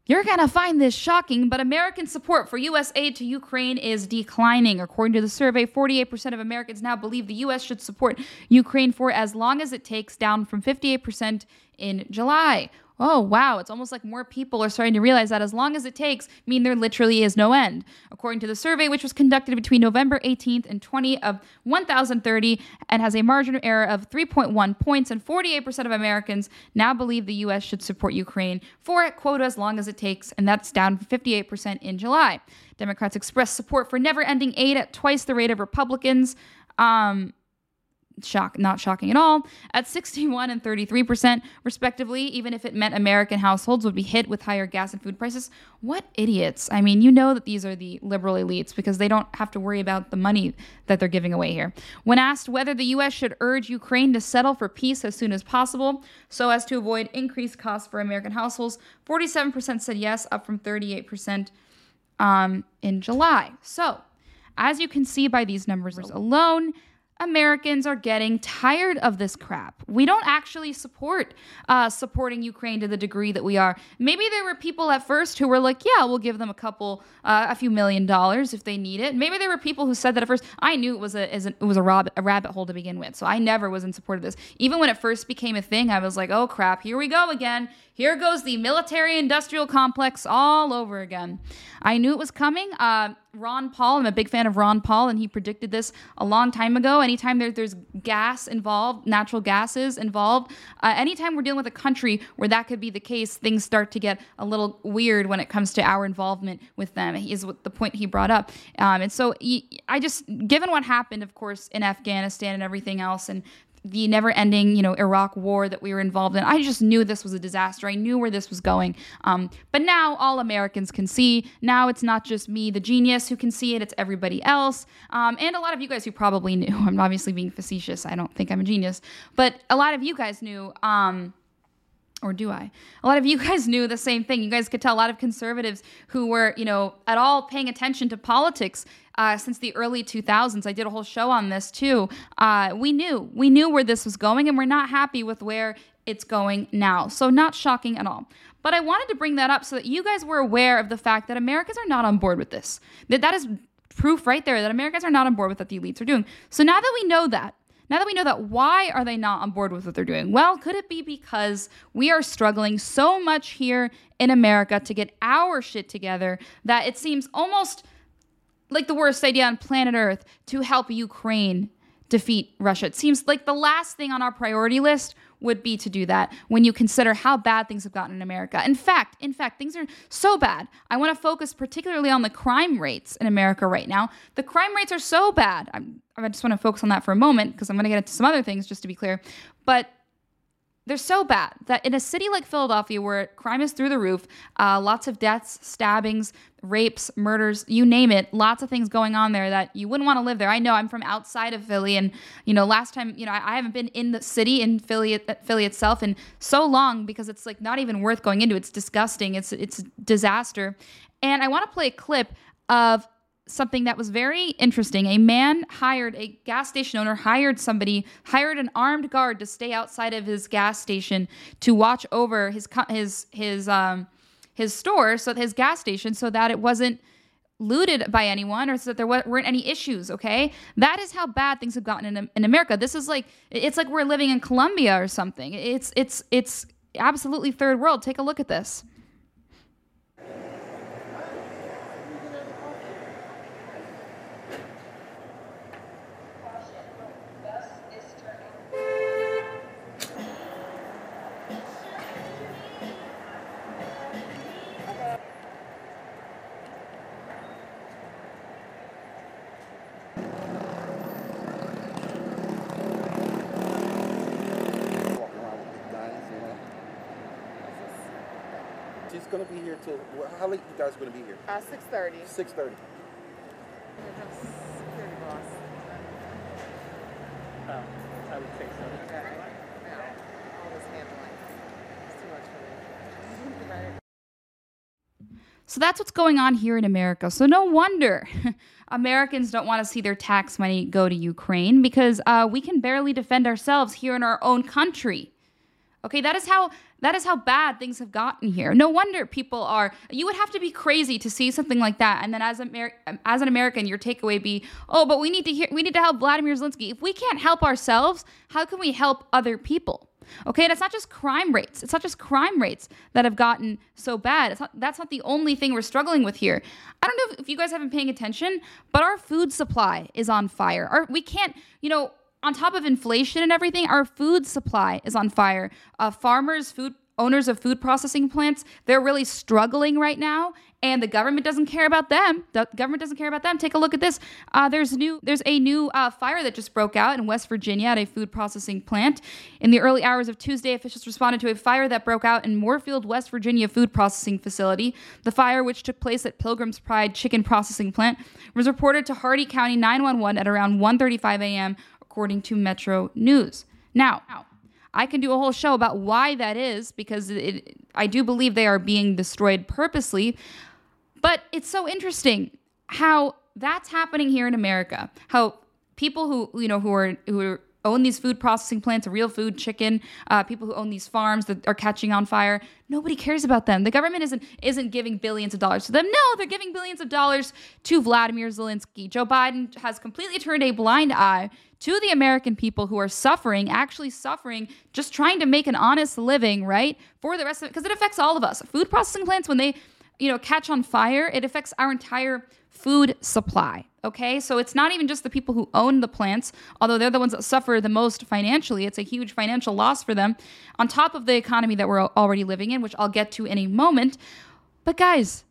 You're gonna find this shocking, but American support for U.S. aid to Ukraine is declining. According to the survey, 48% of Americans now believe the U.S. should support Ukraine for as long as it takes, down from 58% in July oh, wow, it's almost like more people are starting to realize that as long as it takes, mean there literally is no end. According to the survey, which was conducted between November 18th and 20 of 1,030 and has a margin of error of 3.1 points, and 48% of Americans now believe the U.S. should support Ukraine for, quote, as long as it takes, and that's down from 58% in July. Democrats expressed support for never ending aid at twice the rate of Republicans. Um, shock not shocking at all at 61 and 33% respectively even if it meant american households would be hit with higher gas and food prices. What idiots. I mean you know that these are the liberal elites because they don't have to worry about the money that they're giving away here. When asked whether the us should urge ukraine to settle for peace as soon as possible so as to avoid increased costs for american households 47% said yes up from 38% um, in july. So as you can see by these numbers alone, Americans are getting tired of this crap. We don't actually support uh, supporting Ukraine to the degree that we are. Maybe there were people at first who were like, "Yeah, we'll give them a couple, uh, a few million dollars if they need it." Maybe there were people who said that at first. I knew it was a it was a, rabbit, a rabbit hole to begin with, so I never was in support of this. Even when it first became a thing, I was like, "Oh crap, here we go again. Here goes the military-industrial complex all over again." I knew it was coming. Uh, Ron Paul, I'm a big fan of Ron Paul, and he predicted this a long time ago. Anytime there, there's gas involved, natural gases involved, uh, anytime we're dealing with a country where that could be the case, things start to get a little weird when it comes to our involvement with them, is what the point he brought up. Um, and so he, I just, given what happened, of course, in Afghanistan and everything else, and the never ending, you know, Iraq war that we were involved in. I just knew this was a disaster. I knew where this was going. Um, but now all Americans can see. Now it's not just me, the genius, who can see it, it's everybody else. Um, and a lot of you guys who probably knew. I'm obviously being facetious. I don't think I'm a genius. But a lot of you guys knew. Um, or do I? A lot of you guys knew the same thing. You guys could tell a lot of conservatives who were, you know, at all paying attention to politics uh, since the early 2000s. I did a whole show on this too. Uh, we knew, we knew where this was going, and we're not happy with where it's going now. So, not shocking at all. But I wanted to bring that up so that you guys were aware of the fact that Americans are not on board with this. That that is proof right there that Americans are not on board with what the elites are doing. So now that we know that, now that we know that, why are they not on board with what they're doing? Well, could it be because we are struggling so much here in America to get our shit together that it seems almost like the worst idea on planet Earth to help Ukraine defeat Russia? It seems like the last thing on our priority list would be to do that when you consider how bad things have gotten in America. In fact, in fact, things are so bad. I want to focus particularly on the crime rates in America right now. The crime rates are so bad. I'm, I just want to focus on that for a moment because I'm going to get into some other things just to be clear. But they're so bad that in a city like Philadelphia, where crime is through the roof, uh, lots of deaths, stabbings, rapes, murders, you name it, lots of things going on there that you wouldn't want to live there. I know I'm from outside of Philly, and you know, last time, you know, I, I haven't been in the city in Philly, uh, Philly itself in so long because it's like not even worth going into. It's disgusting. It's it's disaster, and I want to play a clip of something that was very interesting. A man hired a gas station owner hired somebody hired an armed guard to stay outside of his gas station to watch over his his his um his store so his gas station so that it wasn't looted by anyone or so that there weren't any issues okay? That is how bad things have gotten in, in america. This is like it's like we're living in colombia or something. It's it's it's absolutely third world. Take a look at this here till how late you guys going to be here? Uh, six thirty. Six thirty. Security boss. Oh, I would think so. Okay. No, all this handling. It's too much for me. So that's what's going on here in America. So no wonder Americans don't want to see their tax money go to Ukraine because uh, we can barely defend ourselves here in our own country. Okay, that is how that is how bad things have gotten here. No wonder people are. You would have to be crazy to see something like that, and then as Amer- as an American, your takeaway be, oh, but we need to hear, we need to help Vladimir Zelensky. If we can't help ourselves, how can we help other people? Okay, and it's not just crime rates. It's not just crime rates that have gotten so bad. Not, that's not the only thing we're struggling with here. I don't know if, if you guys have been paying attention, but our food supply is on fire. Our, we can't, you know, on top of inflation and everything, our food supply is on fire. Uh, farmers' food owners of food processing plants, they're really struggling right now, and the government doesn't care about them. The government doesn't care about them. Take a look at this. Uh, there's new. There's a new uh, fire that just broke out in West Virginia at a food processing plant. In the early hours of Tuesday, officials responded to a fire that broke out in Moorfield, West Virginia food processing facility. The fire, which took place at Pilgrim's Pride Chicken Processing Plant, was reported to Hardy County 911 at around 1:35 a.m., according to Metro News. Now. I can do a whole show about why that is because it, I do believe they are being destroyed purposely. But it's so interesting how that's happening here in America. How people who you know who are who are, own these food processing plants, real food, chicken, uh, people who own these farms that are catching on fire, nobody cares about them. The government isn't isn't giving billions of dollars to them. No, they're giving billions of dollars to Vladimir Zelensky. Joe Biden has completely turned a blind eye to the American people who are suffering, actually suffering, just trying to make an honest living, right? For the rest of it, because it affects all of us. Food processing plants, when they you know, catch on fire, it affects our entire food supply. Okay, so it's not even just the people who own the plants, although they're the ones that suffer the most financially. It's a huge financial loss for them, on top of the economy that we're already living in, which I'll get to in a moment. But guys,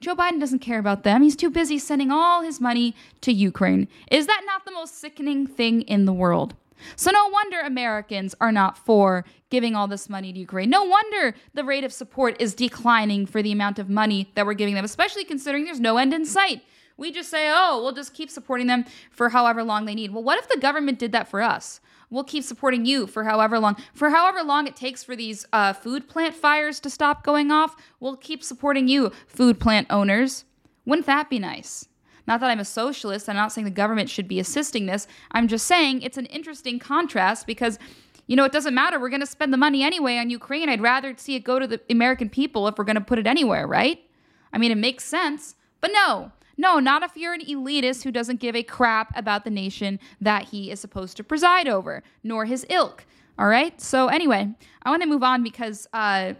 Joe Biden doesn't care about them. He's too busy sending all his money to Ukraine. Is that not the most sickening thing in the world? So, no wonder Americans are not for giving all this money to Ukraine. No wonder the rate of support is declining for the amount of money that we're giving them, especially considering there's no end in sight. We just say, oh, we'll just keep supporting them for however long they need. Well, what if the government did that for us? We'll keep supporting you for however long, for however long it takes for these uh, food plant fires to stop going off. We'll keep supporting you, food plant owners. Wouldn't that be nice? Not that I'm a socialist. I'm not saying the government should be assisting this. I'm just saying it's an interesting contrast because, you know, it doesn't matter. We're going to spend the money anyway on Ukraine. I'd rather see it go to the American people if we're going to put it anywhere, right? I mean, it makes sense. But no, no, not if you're an elitist who doesn't give a crap about the nation that he is supposed to preside over, nor his ilk. All right. So, anyway, I want to move on because uh,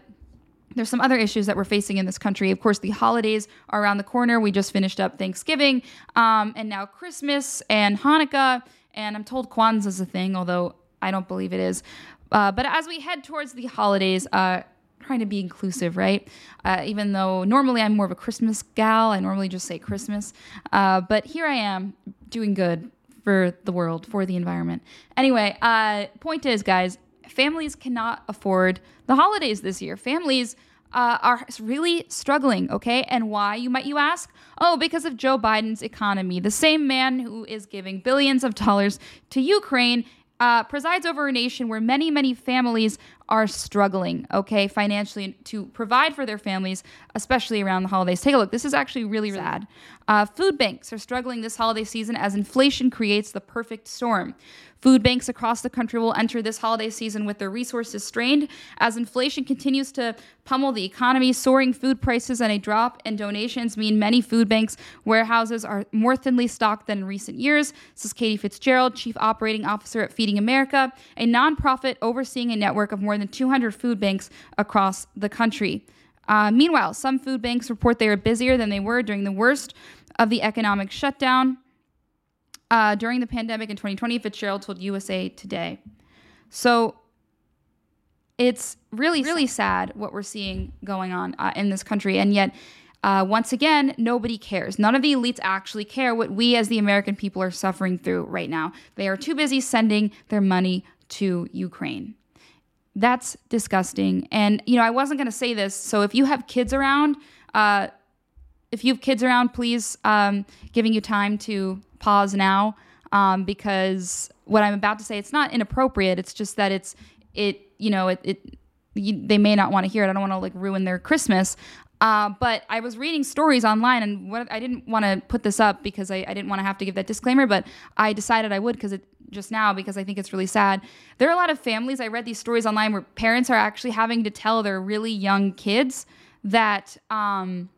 there's some other issues that we're facing in this country. Of course, the holidays are around the corner. We just finished up Thanksgiving, um, and now Christmas and Hanukkah, and I'm told Kwanzaa is a thing, although I don't believe it is. Uh, but as we head towards the holidays, uh, trying to be inclusive, right? Uh, even though normally I'm more of a Christmas gal, I normally just say Christmas. Uh, but here I am doing good for the world, for the environment. Anyway, uh, point is, guys, families cannot afford the holidays this year. Families uh, are really struggling, okay? And why, you might you ask? Oh, because of Joe Biden's economy. The same man who is giving billions of dollars to Ukraine uh, presides over a nation where many, many families are struggling, okay, financially to provide for their families, especially around the holidays. Take a look. This is actually really sad. Uh, food banks are struggling this holiday season as inflation creates the perfect storm. Food banks across the country will enter this holiday season with their resources strained as inflation continues to pummel the economy. Soaring food prices and a drop in donations mean many food banks' warehouses are more thinly stocked than in recent years. This is Katie Fitzgerald, Chief Operating Officer at Feeding America, a nonprofit overseeing a network of more than 200 food banks across the country. Uh, meanwhile, some food banks report they are busier than they were during the worst of the economic shutdown. Uh, during the pandemic in 2020, Fitzgerald told USA Today. So it's really, really sad what we're seeing going on uh, in this country. And yet, uh, once again, nobody cares. None of the elites actually care what we as the American people are suffering through right now. They are too busy sending their money to Ukraine. That's disgusting. And, you know, I wasn't going to say this. So if you have kids around, uh, if you have kids around, please um, giving you time to pause now um, because what I'm about to say it's not inappropriate. It's just that it's it you know it, it you, they may not want to hear it. I don't want to like ruin their Christmas. Uh, but I was reading stories online, and what I didn't want to put this up because I, I didn't want to have to give that disclaimer, but I decided I would because it just now because I think it's really sad. There are a lot of families. I read these stories online where parents are actually having to tell their really young kids that um,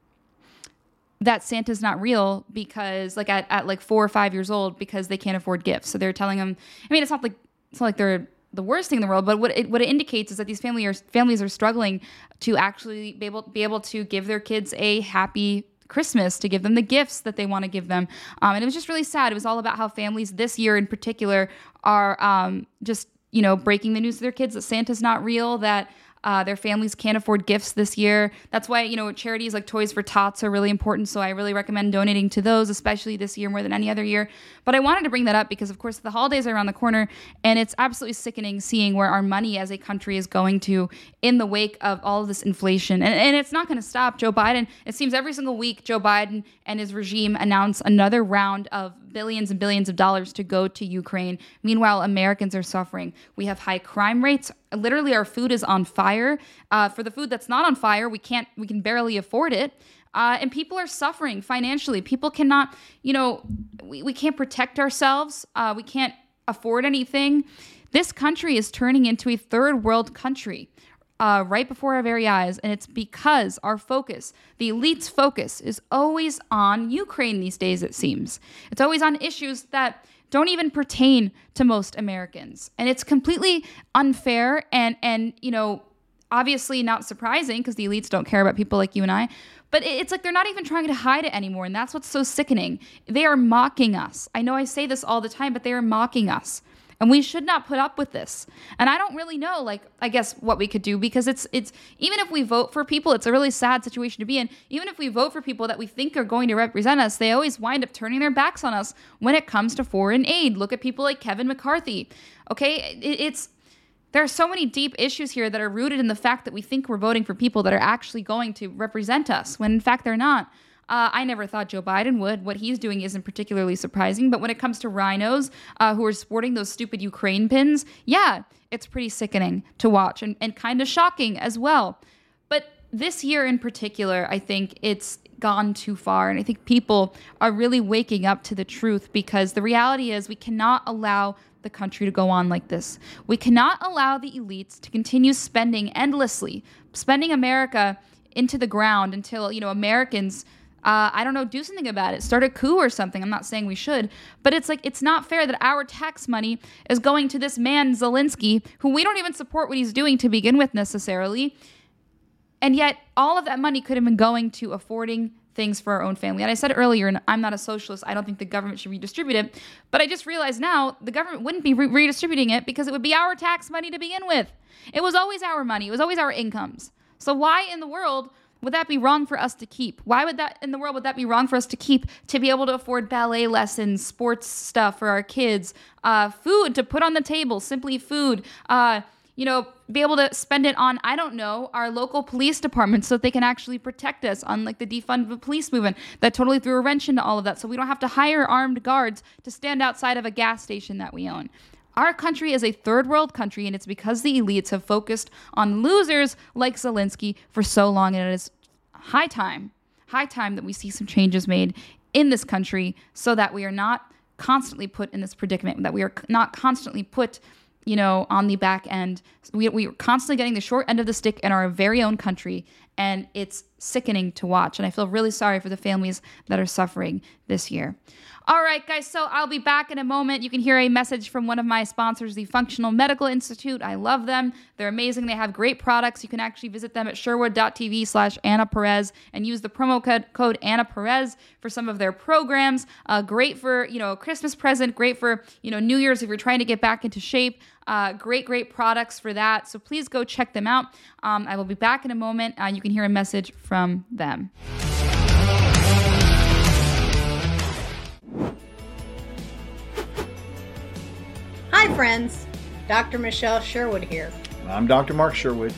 that Santa's not real because like at, at like four or five years old because they can't afford gifts. So they're telling them. I mean, it's not like it's not like they're the worst thing in the world, but what it what it indicates is that these family are, families are struggling to actually be able be able to give their kids a happy Christmas, to give them the gifts that they want to give them. Um, and it was just really sad. It was all about how families this year in particular are um, just you know breaking the news to their kids that Santa's not real, that Uh, their families can't afford gifts this year. That's why, you know, charities like Toys for Tots are really important. So I really recommend donating to those, especially this year more than any other year. But I wanted to bring that up because, of course, the holidays are around the corner and it's absolutely sickening seeing where our money as a country is going to in the wake of all of this inflation. And, and it's not going to stop. Joe Biden, it seems every single week, Joe Biden and his regime announce another round of billions and billions of dollars to go to Ukraine. Meanwhile, Americans are suffering. We have high crime rates. Literally, our food is on fire. Uh, for the food that's not on fire, we can't. We can barely afford it. Uh, and people are suffering financially. People cannot, you know, we, we can't protect ourselves. Uh, we can't afford anything. This country is turning into a third world country uh, right before our very eyes. And it's because our focus, the elite's focus, is always on Ukraine these days, it seems. It's always on issues that don't even pertain to most Americans. And it's completely unfair and, and you know, obviously not surprising because the elites don't care about people like you and I. But it's like they're not even trying to hide it anymore. And that's what's so sickening. They are mocking us. I know I say this all the time, but they are mocking us. And we should not put up with this. And I don't really know, like, I guess what we could do because it's, it's, even if we vote for people, it's a really sad situation to be in. Even if we vote for people that we think are going to represent us, they always wind up turning their backs on us when it comes to foreign aid. Look at people like Kevin McCarthy. Okay. It, it's, there are so many deep issues here that are rooted in the fact that we think we're voting for people that are actually going to represent us when in fact they're not. Uh, I never thought Joe Biden would. What he's doing isn't particularly surprising. But when it comes to RINOs uh, who are sporting those stupid Ukraine pins, yeah, it's pretty sickening to watch and, and kind of shocking as well. But this year in particular, I think it's gone too far. And I think people are really waking up to the truth because the reality is we cannot allow the country to go on like this. We cannot allow the elites to continue spending endlessly, spending America into the ground until, you know, Americans uh, I don't know, do something about it. Start a coup or something. I'm not saying we should, but it's like it's not fair that our tax money is going to this man Zelensky, who we don't even support what he's doing to begin with necessarily, and yet all of that money could have been going to affording things for our own family. And I said earlier, and I'm not a socialist. I don't think the government should redistribute it, but I just realized now the government wouldn't be re- redistributing it because it would be our tax money to begin with. It was always our money. It was always our incomes. So why in the world? Would that be wrong for us to keep? Why would that in the world would that be wrong for us to keep to be able to afford ballet lessons, sports stuff for our kids, uh, food to put on the table, simply food, uh, you know, be able to spend it on I don't know our local police department so that they can actually protect us, on like the defund the police movement that totally threw a wrench into all of that. So we don't have to hire armed guards to stand outside of a gas station that we own. Our country is a third world country, and it's because the elites have focused on losers like Zelensky for so long. And it is high time, high time that we see some changes made in this country so that we are not constantly put in this predicament, that we are not constantly put you know, on the back end. We, we are constantly getting the short end of the stick in our very own country, and it's sickening to watch. And I feel really sorry for the families that are suffering this year. All right, guys, so I'll be back in a moment. You can hear a message from one of my sponsors, the Functional Medical Institute. I love them. They're amazing. They have great products. You can actually visit them at sherwood.tv slash Anna Perez and use the promo code, code Anna Perez for some of their programs. Uh, great for, you know, a Christmas present, great for, you know, New Year's if you're trying to get back into shape. Uh, great, great products for that. So please go check them out. Um, I will be back in a moment. Uh, you can hear a message from them. Hi, friends. Dr. Michelle Sherwood here. I'm Dr. Mark Sherwood.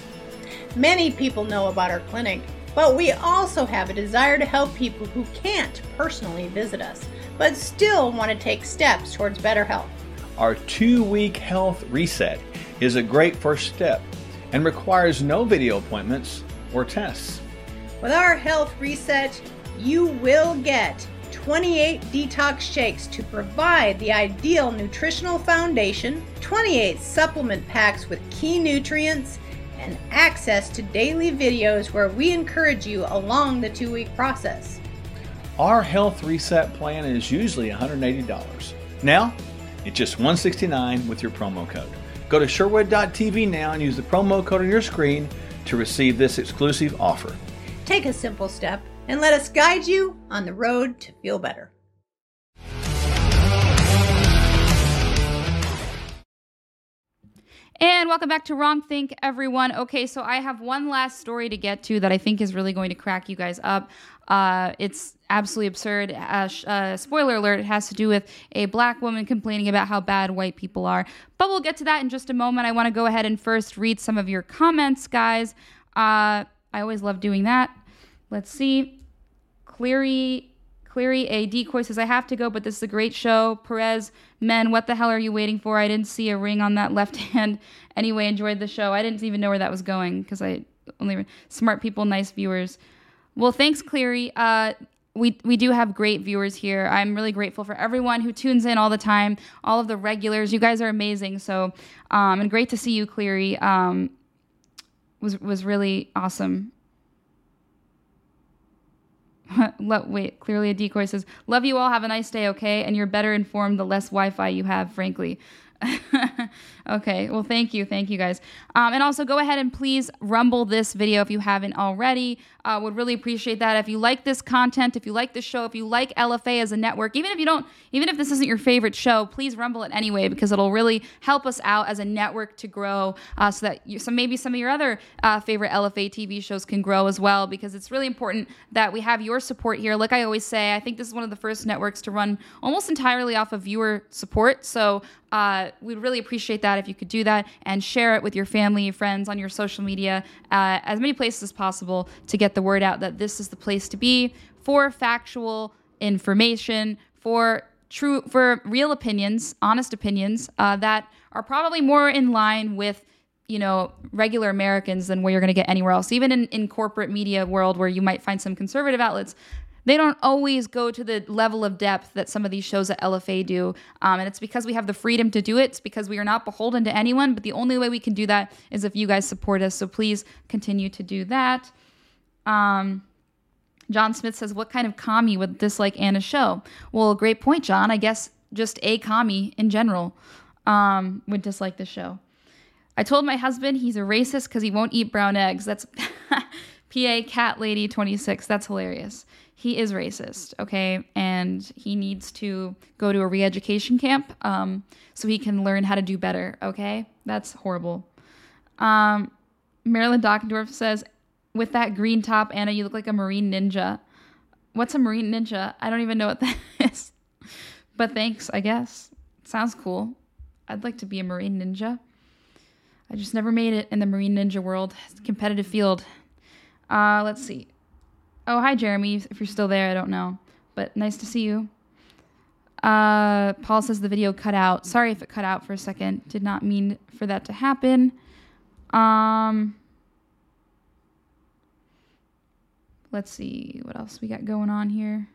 Many people know about our clinic, but we also have a desire to help people who can't personally visit us, but still want to take steps towards better health. Our two week health reset is a great first step and requires no video appointments or tests. With our health reset, you will get 28 detox shakes to provide the ideal nutritional foundation, 28 supplement packs with key nutrients, and access to daily videos where we encourage you along the two week process. Our health reset plan is usually $180. Now, it's just 169 with your promo code. Go to Sherwood.tv now and use the promo code on your screen to receive this exclusive offer. Take a simple step and let us guide you on the road to feel better. And welcome back to Wrong Think, everyone. Okay, so I have one last story to get to that I think is really going to crack you guys up. Uh, it's absolutely absurd. Uh, sh- uh, spoiler alert, it has to do with a black woman complaining about how bad white people are. But we'll get to that in just a moment. I want to go ahead and first read some of your comments, guys. Uh, I always love doing that. Let's see. Cleary Cleary, a decoy says, I have to go, but this is a great show. Perez, men, what the hell are you waiting for? I didn't see a ring on that left hand. Anyway, enjoyed the show. I didn't even know where that was going because I only smart people, nice viewers. Well, thanks, Cleary. Uh, we, we do have great viewers here. I'm really grateful for everyone who tunes in all the time, all of the regulars. You guys are amazing. So, um, and great to see you, Cleary. Um, was was really awesome. Wait, clearly a decoy says, Love you all. Have a nice day, okay? And you're better informed the less Wi Fi you have, frankly. okay, well, thank you. Thank you, guys. Um, and also, go ahead and please rumble this video if you haven't already. Uh, would really appreciate that. If you like this content, if you like the show, if you like LFA as a network, even if you don't, even if this isn't your favorite show, please rumble it anyway because it'll really help us out as a network to grow uh, so that you, so maybe some of your other uh, favorite LFA TV shows can grow as well because it's really important that we have your support here. Like I always say, I think this is one of the first networks to run almost entirely off of viewer support. So uh, we'd really appreciate that if you could do that and share it with your family, friends, on your social media, uh, as many places as possible to get the word out that this is the place to be for factual information, for true, for real opinions, honest opinions uh, that are probably more in line with you know regular americans than where you're going to get anywhere else even in, in corporate media world where you might find some conservative outlets they don't always go to the level of depth that some of these shows at LFA do. Um, and it's because we have the freedom to do it. It's because we are not beholden to anyone. But the only way we can do that is if you guys support us. So please continue to do that. Um, John Smith says, What kind of commie would dislike Anna's show? Well, great point, John. I guess just a commie in general um, would dislike the show. I told my husband he's a racist because he won't eat brown eggs. That's PA Cat Lady 26. That's hilarious he is racist, okay, and he needs to go to a re-education camp um, so he can learn how to do better. Okay, that's horrible. Um, Marilyn Dockendorf says, "With that green top, Anna, you look like a marine ninja." What's a marine ninja? I don't even know what that is. But thanks, I guess. Sounds cool. I'd like to be a marine ninja. I just never made it in the marine ninja world. It's a competitive field. Uh, let's see. Oh, hi, Jeremy. If you're still there, I don't know. But nice to see you. Uh, Paul says the video cut out. Sorry if it cut out for a second. Did not mean for that to happen. Um, let's see what else we got going on here.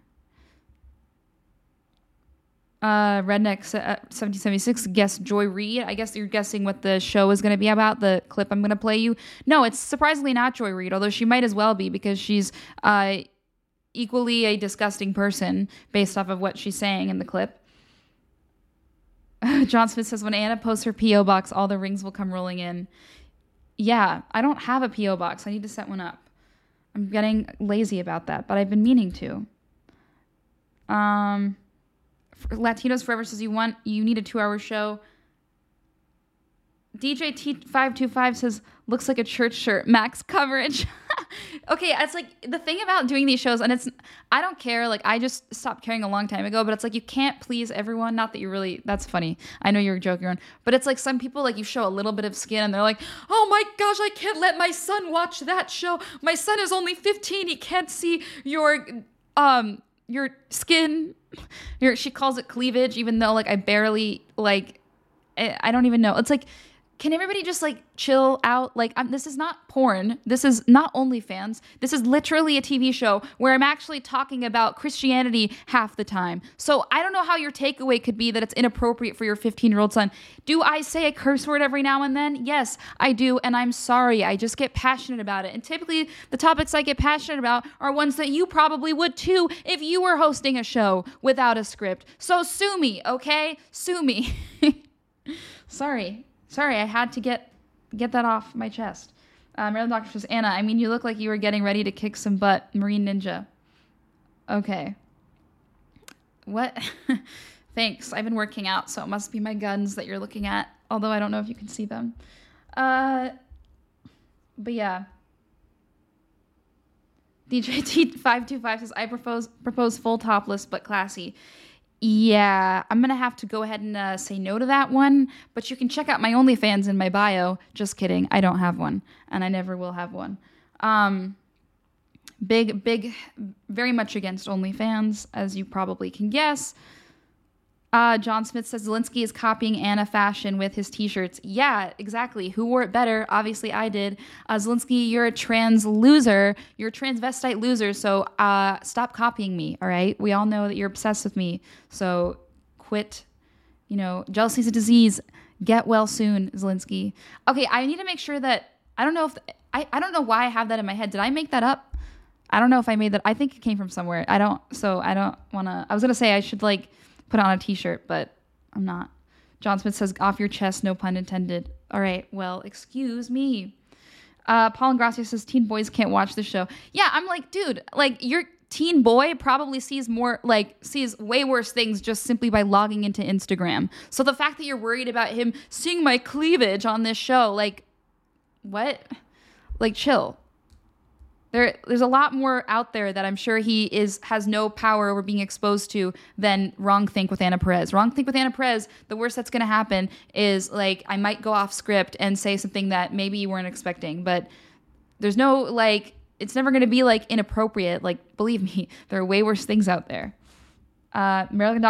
Uh, Redneck uh, 1776 guess Joy Reid. I guess you're guessing what the show is going to be about. The clip I'm going to play you. No, it's surprisingly not Joy Reid, although she might as well be because she's uh, equally a disgusting person based off of what she's saying in the clip. John Smith says when Anna posts her PO box, all the rings will come rolling in. Yeah, I don't have a PO box. I need to set one up. I'm getting lazy about that, but I've been meaning to. Um. Latinos Forever says you want you need a two hour show. DJ T525 says looks like a church shirt. Max coverage. okay, it's like the thing about doing these shows, and it's I don't care. Like I just stopped caring a long time ago, but it's like you can't please everyone. Not that you really. That's funny. I know you're joking around, but it's like some people like you show a little bit of skin, and they're like, oh my gosh, I can't let my son watch that show. My son is only 15. He can't see your um your skin your she calls it cleavage even though like i barely like i, I don't even know it's like can everybody just like chill out? Like I'm, this is not porn. This is not OnlyFans. This is literally a tv show where i'm actually talking about christianity half the time. So i don't know how your takeaway could be that it's inappropriate for your 15 year old son. Do i say a curse word every now and then? Yes i do and i'm sorry. I just get passionate about it. And typically the topics i get passionate about are ones that you probably would too if you were hosting a show without a script. So sue me okay? Sue me. Sorry Sorry, I had to get get that off my chest. Marilyn Doctor says, Anna, I mean, you look like you were getting ready to kick some butt. Marine Ninja. Okay. What? Thanks. I've been working out, so it must be my guns that you're looking at. although I don't know if you can see them. Uh, but yeah. DJ T525 says, I propose, propose full topless but classy. Yeah, I'm to have to go ahead and uh, say no to that one, but you can check out my OnlyFans in my bio. Just kidding. I don't have one, and I never will have one. Um, big, big, very much against OnlyFans, as you probably can guess. Uh, John Smith says Zelensky is copying Anna fashion with his t-shirts. Yeah, exactly. Who wore it better? Obviously, I did. Uh, Zelensky, you're a trans loser. You're a transvestite loser. So uh, stop copying me. All right. We all know that you're obsessed with me. So quit. You know, jealousy's a disease. Get well soon, Zelensky. Okay, I need to make sure that I don't know if I, I don't know why I have that in my head. Did I make that up? I don't know if I made that. I think it came from somewhere. I don't. So I don't want to. I was gonna say I should like put on a t-shirt, but I'm not. John Smith says, off your chest, no pun intended. All right, well, excuse me. Uh, Paul Ingrassi says, teen boys can't watch the show. Yeah, I'm like, dude, like, your teen boy probably sees more, like, sees way worse things just simply by logging into Instagram. So the fact that you're worried about him seeing my cleavage on this show, like, what? Like, chill. There, there's a lot more out there that I'm sure he is has no power over being exposed to than wrong think with Anna Perez. Wrong think with Anna Perez. The worst that's going to happen is like I might go off script and say something that maybe you weren't expecting, but there's no like it's never going to be like inappropriate. Like believe me, there are way worse things out there. Uh, Marilyn,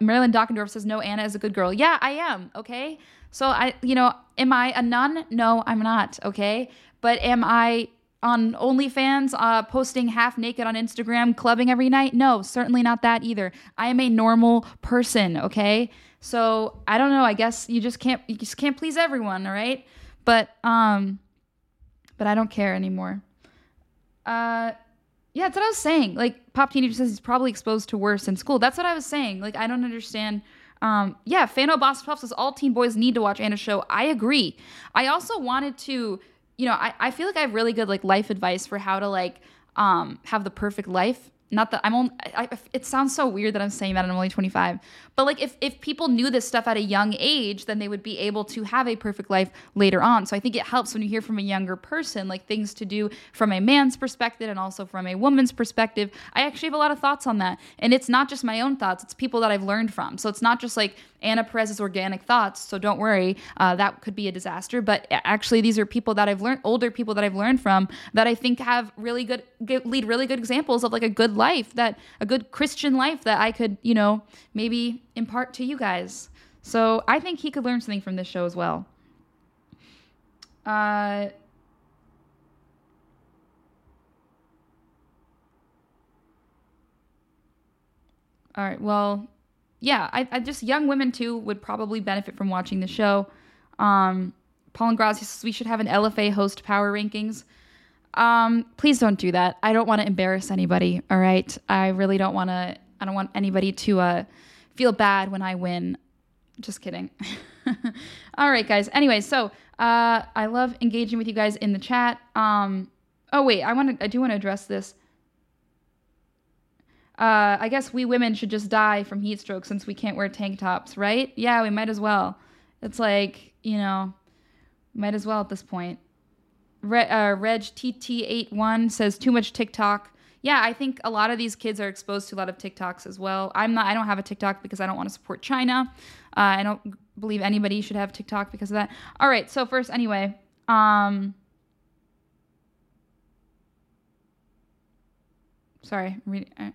Marilyn Dockendorf says no. Anna is a good girl. Yeah, I am. Okay, so I, you know, am I a nun? No, I'm not. Okay, but am I on OnlyFans, uh, posting half naked on Instagram, clubbing every night? No, certainly not that either. I am a normal person, okay? So I don't know. I guess you just can't you just can't please everyone, all right? But um, but I don't care anymore. Uh, yeah, that's what I was saying. Like Pop Teenager says he's probably exposed to worse in school. That's what I was saying. Like I don't understand. Um, yeah, Fano Boss 12 says all teen boys need to watch Anna's show. I agree. I also wanted to you know, I, I feel like I have really good like life advice for how to like um have the perfect life not that I'm only, I, I, it sounds so weird that I'm saying that and I'm only 25, but like if, if people knew this stuff at a young age, then they would be able to have a perfect life later on. So I think it helps when you hear from a younger person, like things to do from a man's perspective and also from a woman's perspective. I actually have a lot of thoughts on that. And it's not just my own thoughts, it's people that I've learned from. So it's not just like Anna Perez's organic thoughts. So don't worry, uh, that could be a disaster. But actually, these are people that I've learned, older people that I've learned from that I think have really good, lead really good examples of like a good life that a good Christian life that I could, you know, maybe impart to you guys. So I think he could learn something from this show as well. Uh, all right. Well, yeah, I, I, just young women too would probably benefit from watching the show. Um, Paul Ingrassi says we should have an LFA host power rankings. Um, please don't do that. I don't want to embarrass anybody. All right. I really don't want to. I don't want anybody to uh, feel bad when I win. Just kidding. all right, guys. Anyway, so uh, I love engaging with you guys in the chat. Um, oh wait, I want to. I do want to address this. Uh, I guess we women should just die from heat stroke since we can't wear tank tops, right? Yeah, we might as well. It's like you know, might as well at this point. Re- uh, Reg TT81 says too much TikTok. Yeah, I think a lot of these kids are exposed to a lot of TikToks as well. I'm not. I don't have a TikTok because I don't want to support China. Uh, I don't believe anybody should have TikTok because of that. All right. So first, anyway, um, sorry, I'm reading. Uh,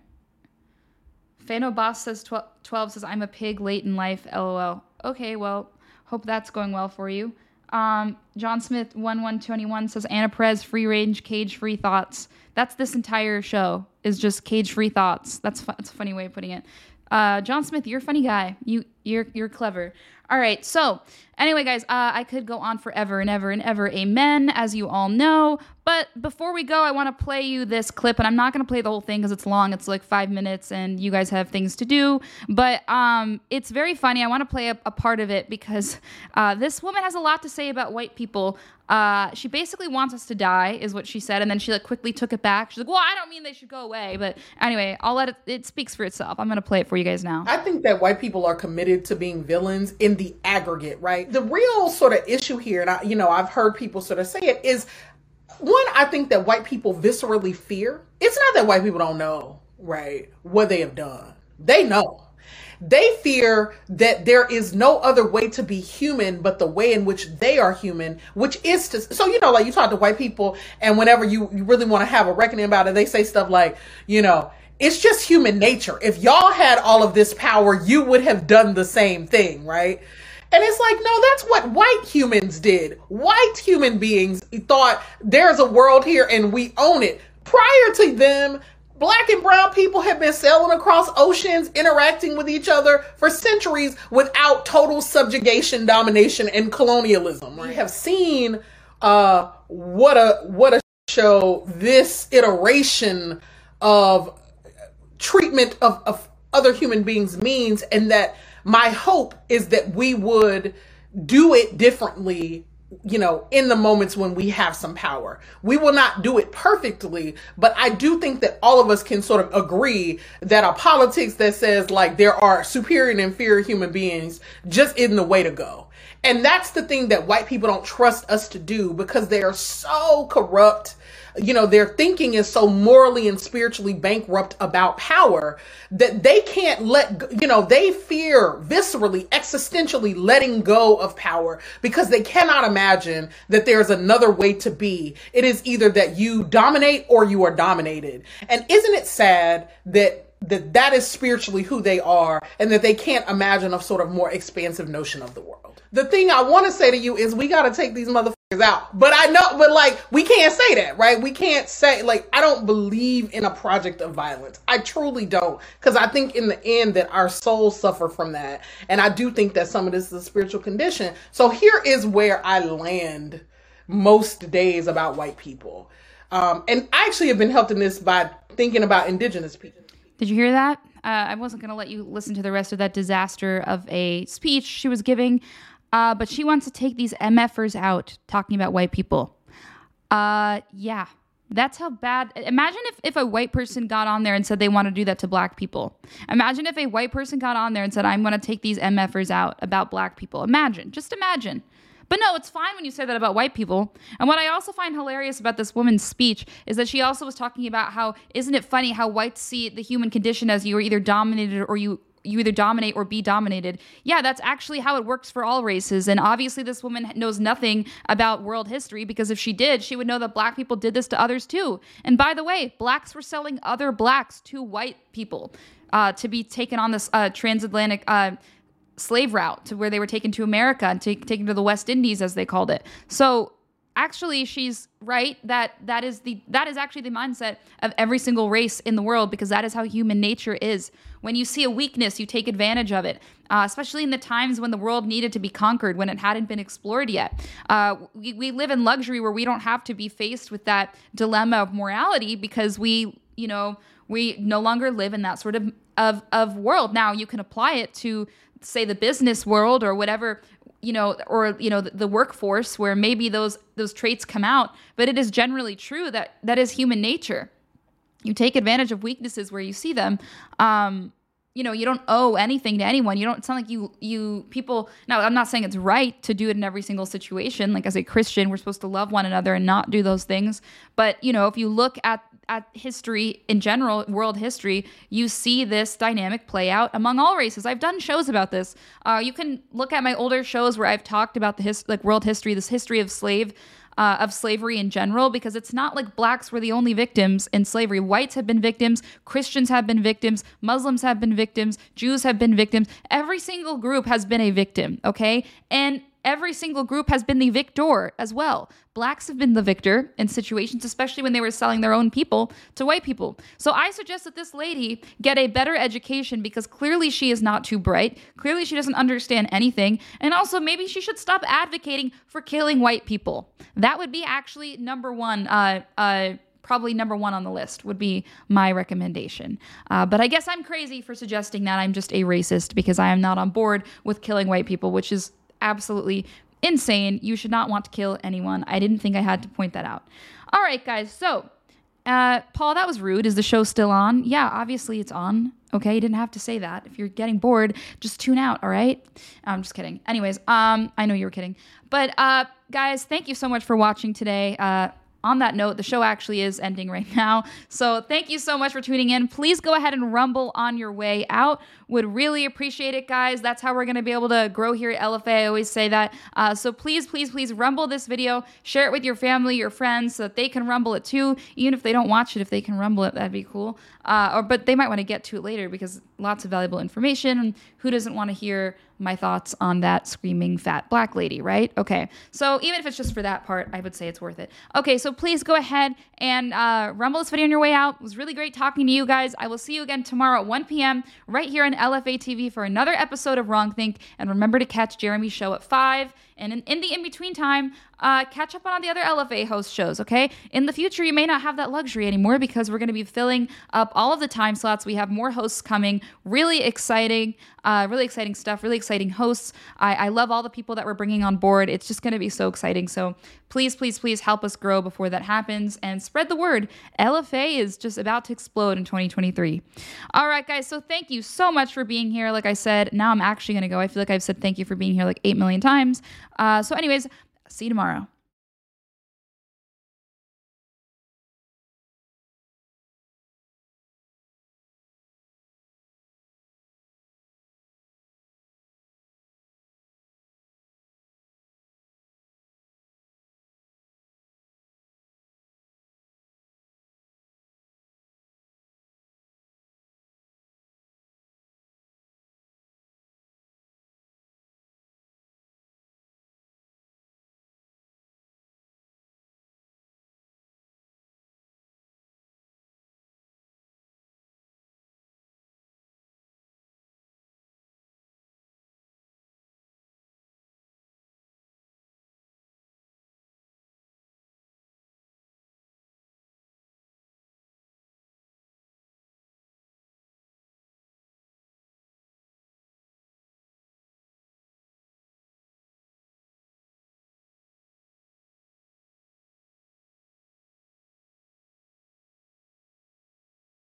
Fano Boss says 12, 12 says I'm a pig late in life. LOL. Okay, well, hope that's going well for you. Um, John Smith 1121 says Anna Perez free range cage free thoughts. That's this entire show is just cage free thoughts. That's fu- that's a funny way of putting it. Uh, John Smith, you're a funny guy. You you're you're clever. All right. So anyway, guys, uh, I could go on forever and ever and ever. Amen, as you all know. But before we go, I want to play you this clip, and I'm not going to play the whole thing because it's long. It's like five minutes, and you guys have things to do. But um, it's very funny. I want to play a, a, part of it because uh, this woman has a lot to say about white people. Uh, she basically wants us to die, is what she said, and then she like quickly took it back. She's like, "Well, I don't mean they should go away." But anyway, I'll let it. It speaks for itself. I'm going to play it for you guys now. I think that white people are committed to being villains in the aggregate, right? The real sort of issue here, and I, you know, I've heard people sort of say it, is one, I think that white people viscerally fear. It's not that white people don't know, right, what they have done. They know. They fear that there is no other way to be human but the way in which they are human, which is to. So, you know, like you talk to white people, and whenever you, you really want to have a reckoning about it, they say stuff like, you know, it's just human nature. If y'all had all of this power, you would have done the same thing, right? And it's like, no, that's what white humans did. White human beings thought there's a world here and we own it. Prior to them, black and brown people have been sailing across oceans, interacting with each other for centuries without total subjugation, domination, and colonialism. We have seen uh, what a what a show this iteration of treatment of, of other human beings means and that my hope is that we would do it differently you know in the moments when we have some power. We will not do it perfectly but i do think that all of us can sort of agree that a politics that says like there are superior and inferior human beings just isn't the way to go. And that's the thing that white people don't trust us to do because they are so corrupt you know, their thinking is so morally and spiritually bankrupt about power that they can't let, you know, they fear viscerally, existentially letting go of power because they cannot imagine that there's another way to be. It is either that you dominate or you are dominated. And isn't it sad that that that is spiritually who they are and that they can't imagine a sort of more expansive notion of the world. The thing I want to say to you is we got to take these motherfuckers out. But I know, but like, we can't say that, right? We can't say, like, I don't believe in a project of violence. I truly don't. Because I think in the end that our souls suffer from that. And I do think that some of this is a spiritual condition. So here is where I land most days about white people. Um, and I actually have been helped in this by thinking about indigenous people. Did you hear that? Uh, I wasn't going to let you listen to the rest of that disaster of a speech she was giving. Uh, but she wants to take these MFers out talking about white people. Uh, yeah, that's how bad. Imagine if, if a white person got on there and said they want to do that to black people. Imagine if a white person got on there and said, I'm going to take these MFers out about black people. Imagine, just imagine. But no, it's fine when you say that about white people. And what I also find hilarious about this woman's speech is that she also was talking about how, isn't it funny how whites see the human condition as you are either dominated or you you either dominate or be dominated. Yeah, that's actually how it works for all races. And obviously, this woman knows nothing about world history because if she did, she would know that black people did this to others too. And by the way, blacks were selling other blacks to white people uh, to be taken on this uh, transatlantic. Uh, slave route to where they were taken to America and t- taken to the West Indies as they called it. So actually she's right that that is the that is actually the mindset of every single race in the world because that is how human nature is. When you see a weakness you take advantage of it uh, especially in the times when the world needed to be conquered when it hadn't been explored yet. Uh, we, we live in luxury where we don't have to be faced with that dilemma of morality because we you know we no longer live in that sort of of, of world. Now you can apply it to say the business world or whatever you know or you know the, the, workforce where maybe those those traits come out but it is generally true that that is human nature. You take advantage of weaknesses where you see them. Um you know you don't owe anything to anyone. You don't not like you you people now i'm not saying it's right to do it in every single situation. Like as a christian we're supposed to love one another and not do those things. But you know if you look at at history in general, world history, you see this dynamic play out among all races. I've done shows about this. Uh, you can look at my older shows where I've talked about the his, like world history, this history of slave. Uh, of slavery in general, because it's not like blacks were the only victims in slavery. Whites have been victims, Christians have been victims, Muslims have been victims, Jews have been victims. Every single group has been a victim, okay? And every single group has been the victor as well. Blacks have been the victor in situations, especially when they were selling their own people to white people. So I suggest that this lady get a better education because clearly she is not too bright. Clearly she doesn't understand anything. And also, maybe she should stop advocating for killing white people. That would be actually number one. Uh, uh, probably number one on the list would be my recommendation. Uh, but I guess I'm crazy for suggesting that I'm just a racist because I am not on board with killing white people, which is absolutely insane. You should not want to kill anyone. I didn't think I had to point that out. All right, guys. So Uh, Paul, that was rude. Is the show still on? Yeah, obviously it's on. Okay, you didn't have to say that. If you're getting bored, just tune out. All right. I'm just kidding. Anyways, um, I know you were kidding, but uh, guys, thank you so much for watching today. Uh, on that note, the show actually is ending right now. So thank you so much for tuning in. Please go ahead and rumble on your way out. Would really appreciate it, guys. That's how we're going to be able to grow here at LFA. I always say that. Uh, so please, please, please rumble this video. Share it with your family, your friends, so that they can rumble it too. Even if they don't watch it, if they can rumble it, that'd be cool. Uh, or but they might want to get to it later because lots of valuable information. Who doesn't want to hear my thoughts on that screaming fat black lady, right? Okay. So even if it's just for that part, I would say it's worth it. Okay, so please go ahead and uh, rumble this video on your way out. It was really great talking to you guys. I will see you again tomorrow at 1 p.m. right here on LFA TV for another episode of Wrong Think. And remember to catch Jeremy's show at 5. And in, in the in between time, uh, catch up on all the other LFA host shows, okay? In the future, you may not have that luxury anymore because we're going to be filling up all of the time slots. We have more hosts coming. Really exciting, uh, really exciting stuff, really exciting hosts. I, I love all the people that we're bringing on board. It's just going to be so exciting. So please, please, please help us grow before that happens and spread the word. LFA is just about to explode in 2023. All right, guys. So thank you so much for being here. Like I said, now I'm actually going to go. I feel like I've said thank you for being here like 8 million times. Uh, so, anyways, see you tomorrow.